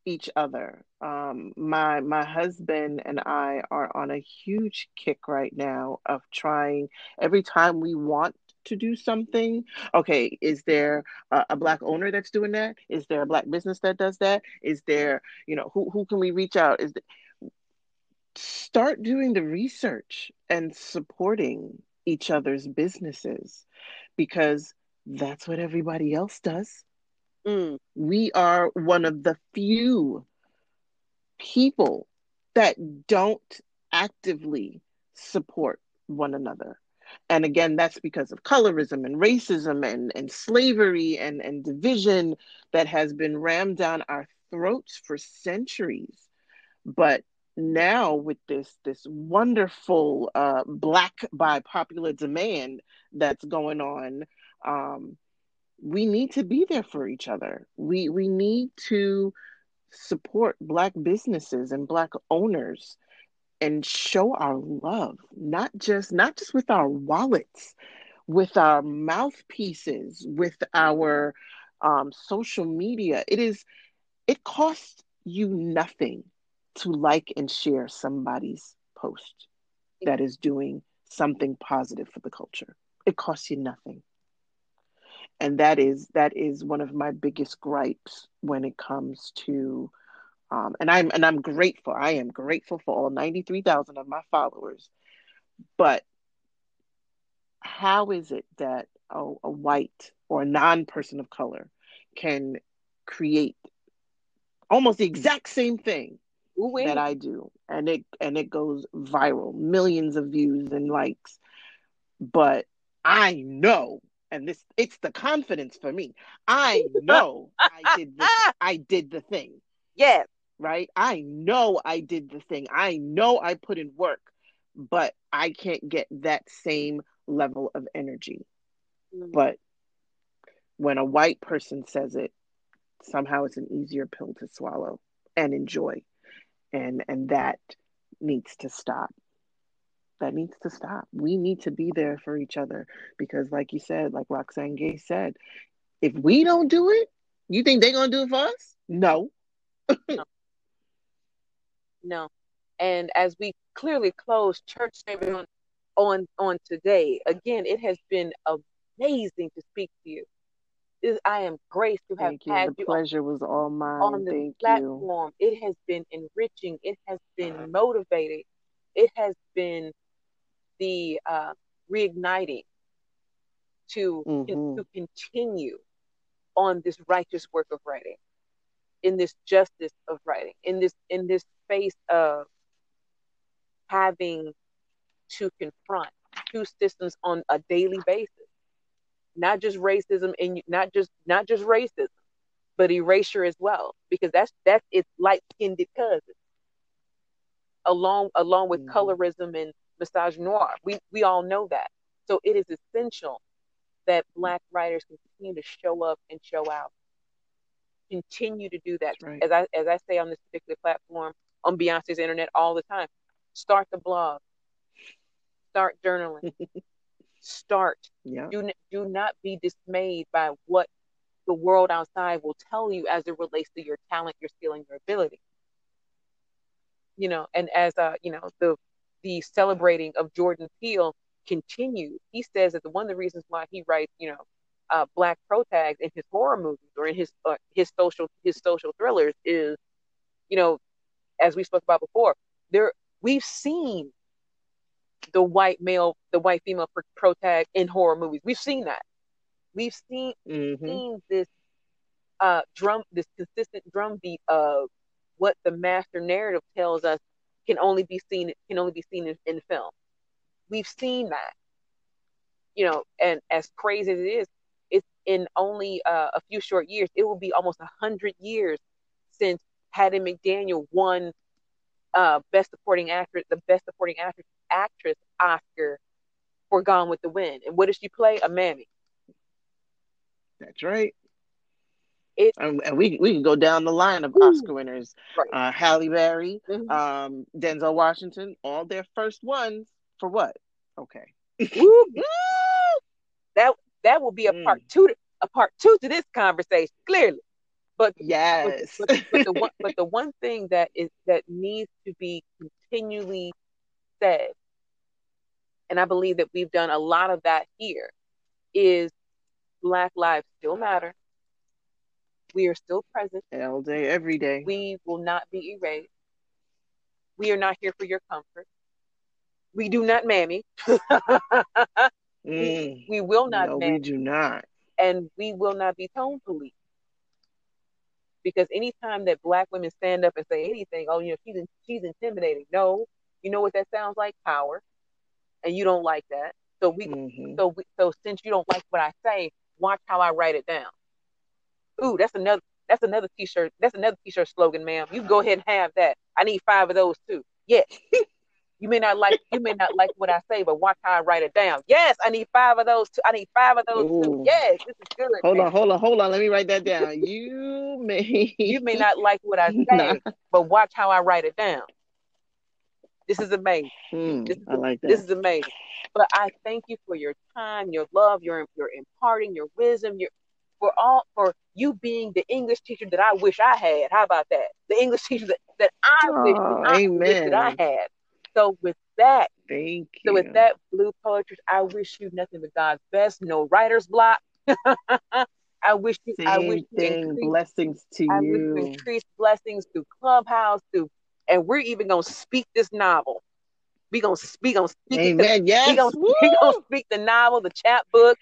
each other. Um, my my husband and I are on a huge kick right now of trying every time we want to do something okay is there a, a, black owner that's doing that is there a black business that does that is there you know who, who can we reach out is there, start doing the research and supporting each other's businesses because that's what everybody else does mm. we are one of the few people that don't actively support one another and again, that's because of colorism and racism and, and slavery and, and division that has been rammed down our throats for centuries. But now with this this wonderful uh, black by popular demand that's going on, um, we need to be there for each other. We we need to support black businesses and black owners and show our love not just not just with our wallets with our mouthpieces with our um, social media. It is, it costs you nothing to like and share somebody's post that is doing something positive for the culture. It costs you nothing. And that is that is one of my biggest gripes when it comes to um, and I'm and I'm grateful. I am grateful for all 93,000 of my followers. But how is it that a, a white or a non-person of color can create almost the exact same thing Ooh, that I do, and it and it goes viral, millions of views and likes. But I know, and this it's the confidence for me. I know I did the I did the thing. Yes. Right? I know I did the thing. I know I put in work, but I can't get that same level of energy. Mm. But when a white person says it, somehow it's an easier pill to swallow and enjoy and and that needs to stop that needs to stop we need to be there for each other because like you said like Roxane Gay said if we don't do it you think they're going to do it for us no no. no and as we clearly close church on on on today again it has been amazing to speak to you I am graced to have Thank you. had the you pleasure on, was all mine. on the Thank platform. You. It has been enriching. It has been motivating. It has been the uh, reigniting to mm-hmm. to continue on this righteous work of writing, in this justice of writing, in this in this space of having to confront two systems on a daily basis not just racism and not just not just racism, but erasure as well, because that's that's its light skinned cousin. Along along with mm-hmm. colorism and misogynoir, we we all know that. So it is essential that Black writers continue to show up and show out. Continue to do that. Right. As I as I say on this particular platform on Beyonce's internet all the time. Start the blog. Start journaling. start. Yeah. Do, do not be dismayed by what the world outside will tell you as it relates to your talent, your skill, and your ability. You know, and as uh, you know, the the celebrating of Jordan Peele continued. he says that the one of the reasons why he writes, you know, uh, black protags in his horror movies or in his uh, his social his social thrillers is, you know, as we spoke about before, there we've seen the white male, the white female protag in horror movies. We've seen that. We've seen mm-hmm. seen this uh, drum, this consistent drumbeat of what the master narrative tells us can only be seen can only be seen in, in film. We've seen that, you know, and as crazy as it is, it's in only uh, a few short years. It will be almost a hundred years since Hattie McDaniel won uh, Best Supporting Actress, the Best Supporting Actress actress Oscar for Gone with the Wind. And what does she play? A mammy. That's right. It, and, and we we can go down the line of ooh, Oscar winners. Right. Uh, Halle Berry, mm-hmm. um, Denzel Washington, all their first ones for what? Okay. that that will be a mm. part two to, a part two to this conversation, clearly. But yes, but, but, but, the one but the one thing that is that needs to be continually said and I believe that we've done a lot of that here, is Black lives still matter. We are still present. All day, every day. We will not be erased. We are not here for your comfort. We do not mammy. mm. we, we, will not no, mammy. we do not. And we will not be tone police. Because anytime that black women stand up and say anything, oh, you know, she's, she's intimidating. No, you know what that sounds like? Power and you don't like that. So we, mm-hmm. so we, so since you don't like what I say, watch how I write it down. Ooh, that's another, that's another t-shirt. That's another t-shirt slogan, ma'am. You go ahead and have that. I need five of those too. Yes. you may not like, you may not like what I say, but watch how I write it down. Yes, I need five of those too. I need five of those Ooh. too. Yes, this is good. Hold man. on, hold on, hold on. Let me write that down. You may, you may not like what I say, nah. but watch how I write it down. This is amazing. Hmm, this, is, I like that. This is amazing. But I thank you for your time, your love, your your imparting, your wisdom, your for all for you being the English teacher that I wish I had. How about that? The English teacher that, that I Oh, wish, that I wish that I had. So with that, Thank you. so with that blue poetry, I wish you nothing but God's best. No writer's block. I wish you. I wish Same you increase. Blessings to I wish you you. increase blessings through Clubhouse, through, and we're even gonna speak this novel. We gonna we gonna speak it. Amen. We Yes. gonna we gonna speak the novel, the chapbook,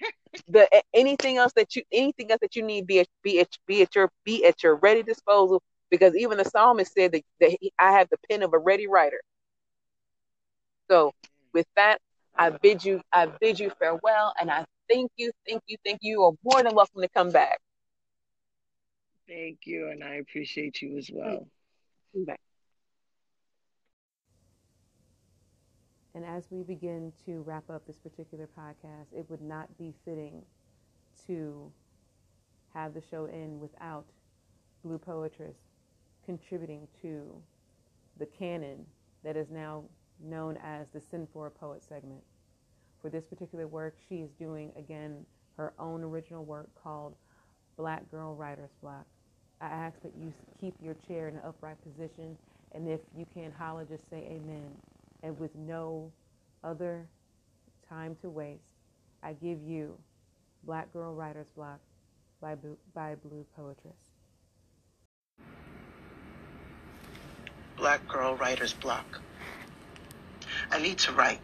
the anything else that you anything else that you need be at be at be at your be at your ready disposal. Because even the psalmist said that, that he, I have the pen of a ready writer. So with that, I bid you I bid you farewell, and I thank you, thank you, thank you. You are more than welcome to come back. Thank you, and I appreciate you as well. Come And as we begin to wrap up this particular podcast, it would not be fitting to have the show end without Blupoetres contributing to the canon that is now known as the Send for a Poet segment. For this particular work, she is doing again her own original work called Black Girl Writer's Block. I ask that you keep your chair in an upright position, and if you can holler, just say amen. And with no other time to waste, I give you Black Girl Writer's Block by, by Blue Poetress. Black Girl Writer's Block. I need to write.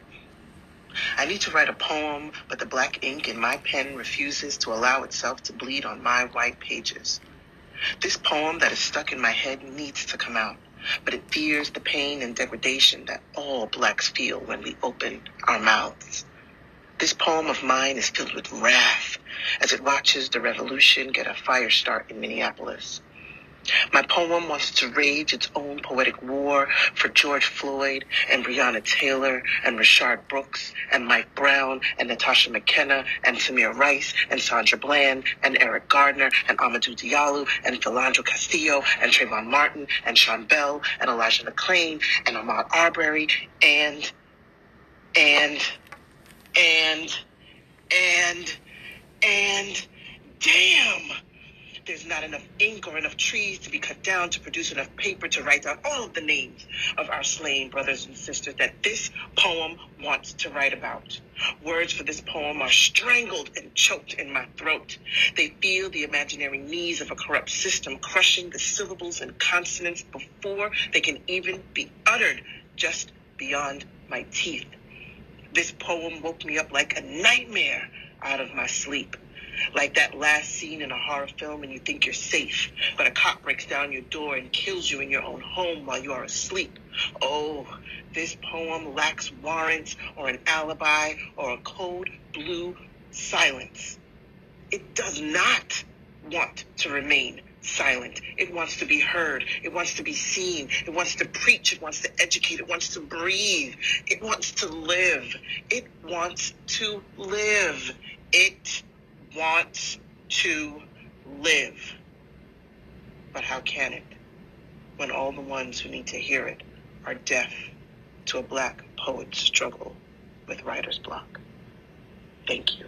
I need to write a poem, but the black ink in my pen refuses to allow itself to bleed on my white pages. This poem that is stuck in my head needs to come out, but it fears the pain and degradation that all blacks feel when we open our mouths. This poem of mine is filled with wrath as it watches the revolution get a fire start in Minneapolis. My poem wants to rage its own poetic war for George Floyd and Breonna Taylor and Rayshard Brooks and Mike Brown and Natasha McKenna and Tamir Rice and Sandra Bland and Eric Garner and Amadou Diallo and Philando Castile and Trayvon Martin and Sean Bell and Elijah McClain and Ahmaud Arbery and, and, and, and, and, damn! There's not enough ink or enough trees to be cut down to produce enough paper to write down all of the names of our slain brothers and sisters that this poem wants to write about. Words for this poem are strangled and choked in my throat. They feel the imaginary knees of a corrupt system crushing the syllables and consonants before they can even be uttered just beyond my teeth. This poem woke me up like a nightmare out of my sleep. Like that last scene in a horror film and you think you're safe, but a cop breaks down your door and kills you in your own home while you are asleep. Oh, this poem lacks warrants or an alibi or a cold blue silence. It does not want to remain silent. It wants to be heard. It wants to be seen. It wants to preach. It wants to educate. It wants to breathe. It wants to live. It wants to live. It wants to live. But how can it when all the ones who need to hear it are deaf to a black poet's struggle with writer's block? Thank you.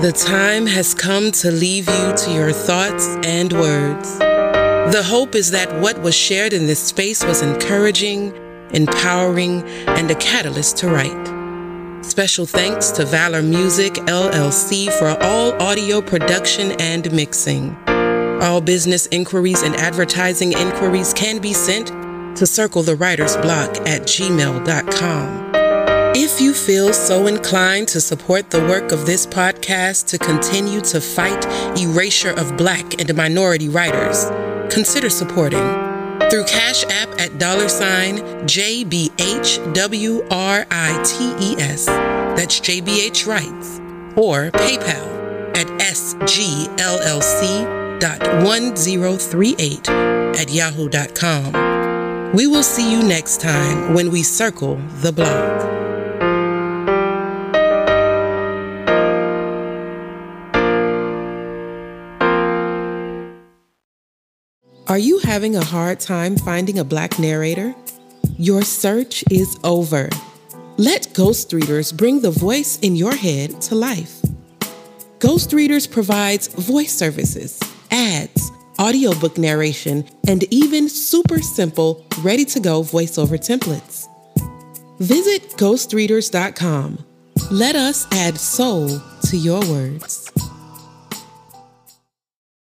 The time has come to leave you to your thoughts and words. The hope is that what was shared in this space was encouraging, empowering, and a catalyst to write. Special thanks to Valor Music LLC for all audio production and mixing. All business inquiries and advertising inquiries can be sent to circle the writer's block at gmail.com. If you feel so inclined to support the work of this podcast to continue to fight erasure of black and minority writers, consider supporting through Cash App at dollar sign JBHWRITES, that's JBH Writes, or PayPal at SGLLC.1038 at yahoo.com. We will see you next time when we circle the block. Are you having a hard time finding a black narrator? Your search is over. Let ghost readers bring the voice in your head to life. Ghost Readers provides voice services, ads, audiobook narration, and even super simple, ready to go voiceover templates. Visit ghostreaders.com. Let us add soul to your words.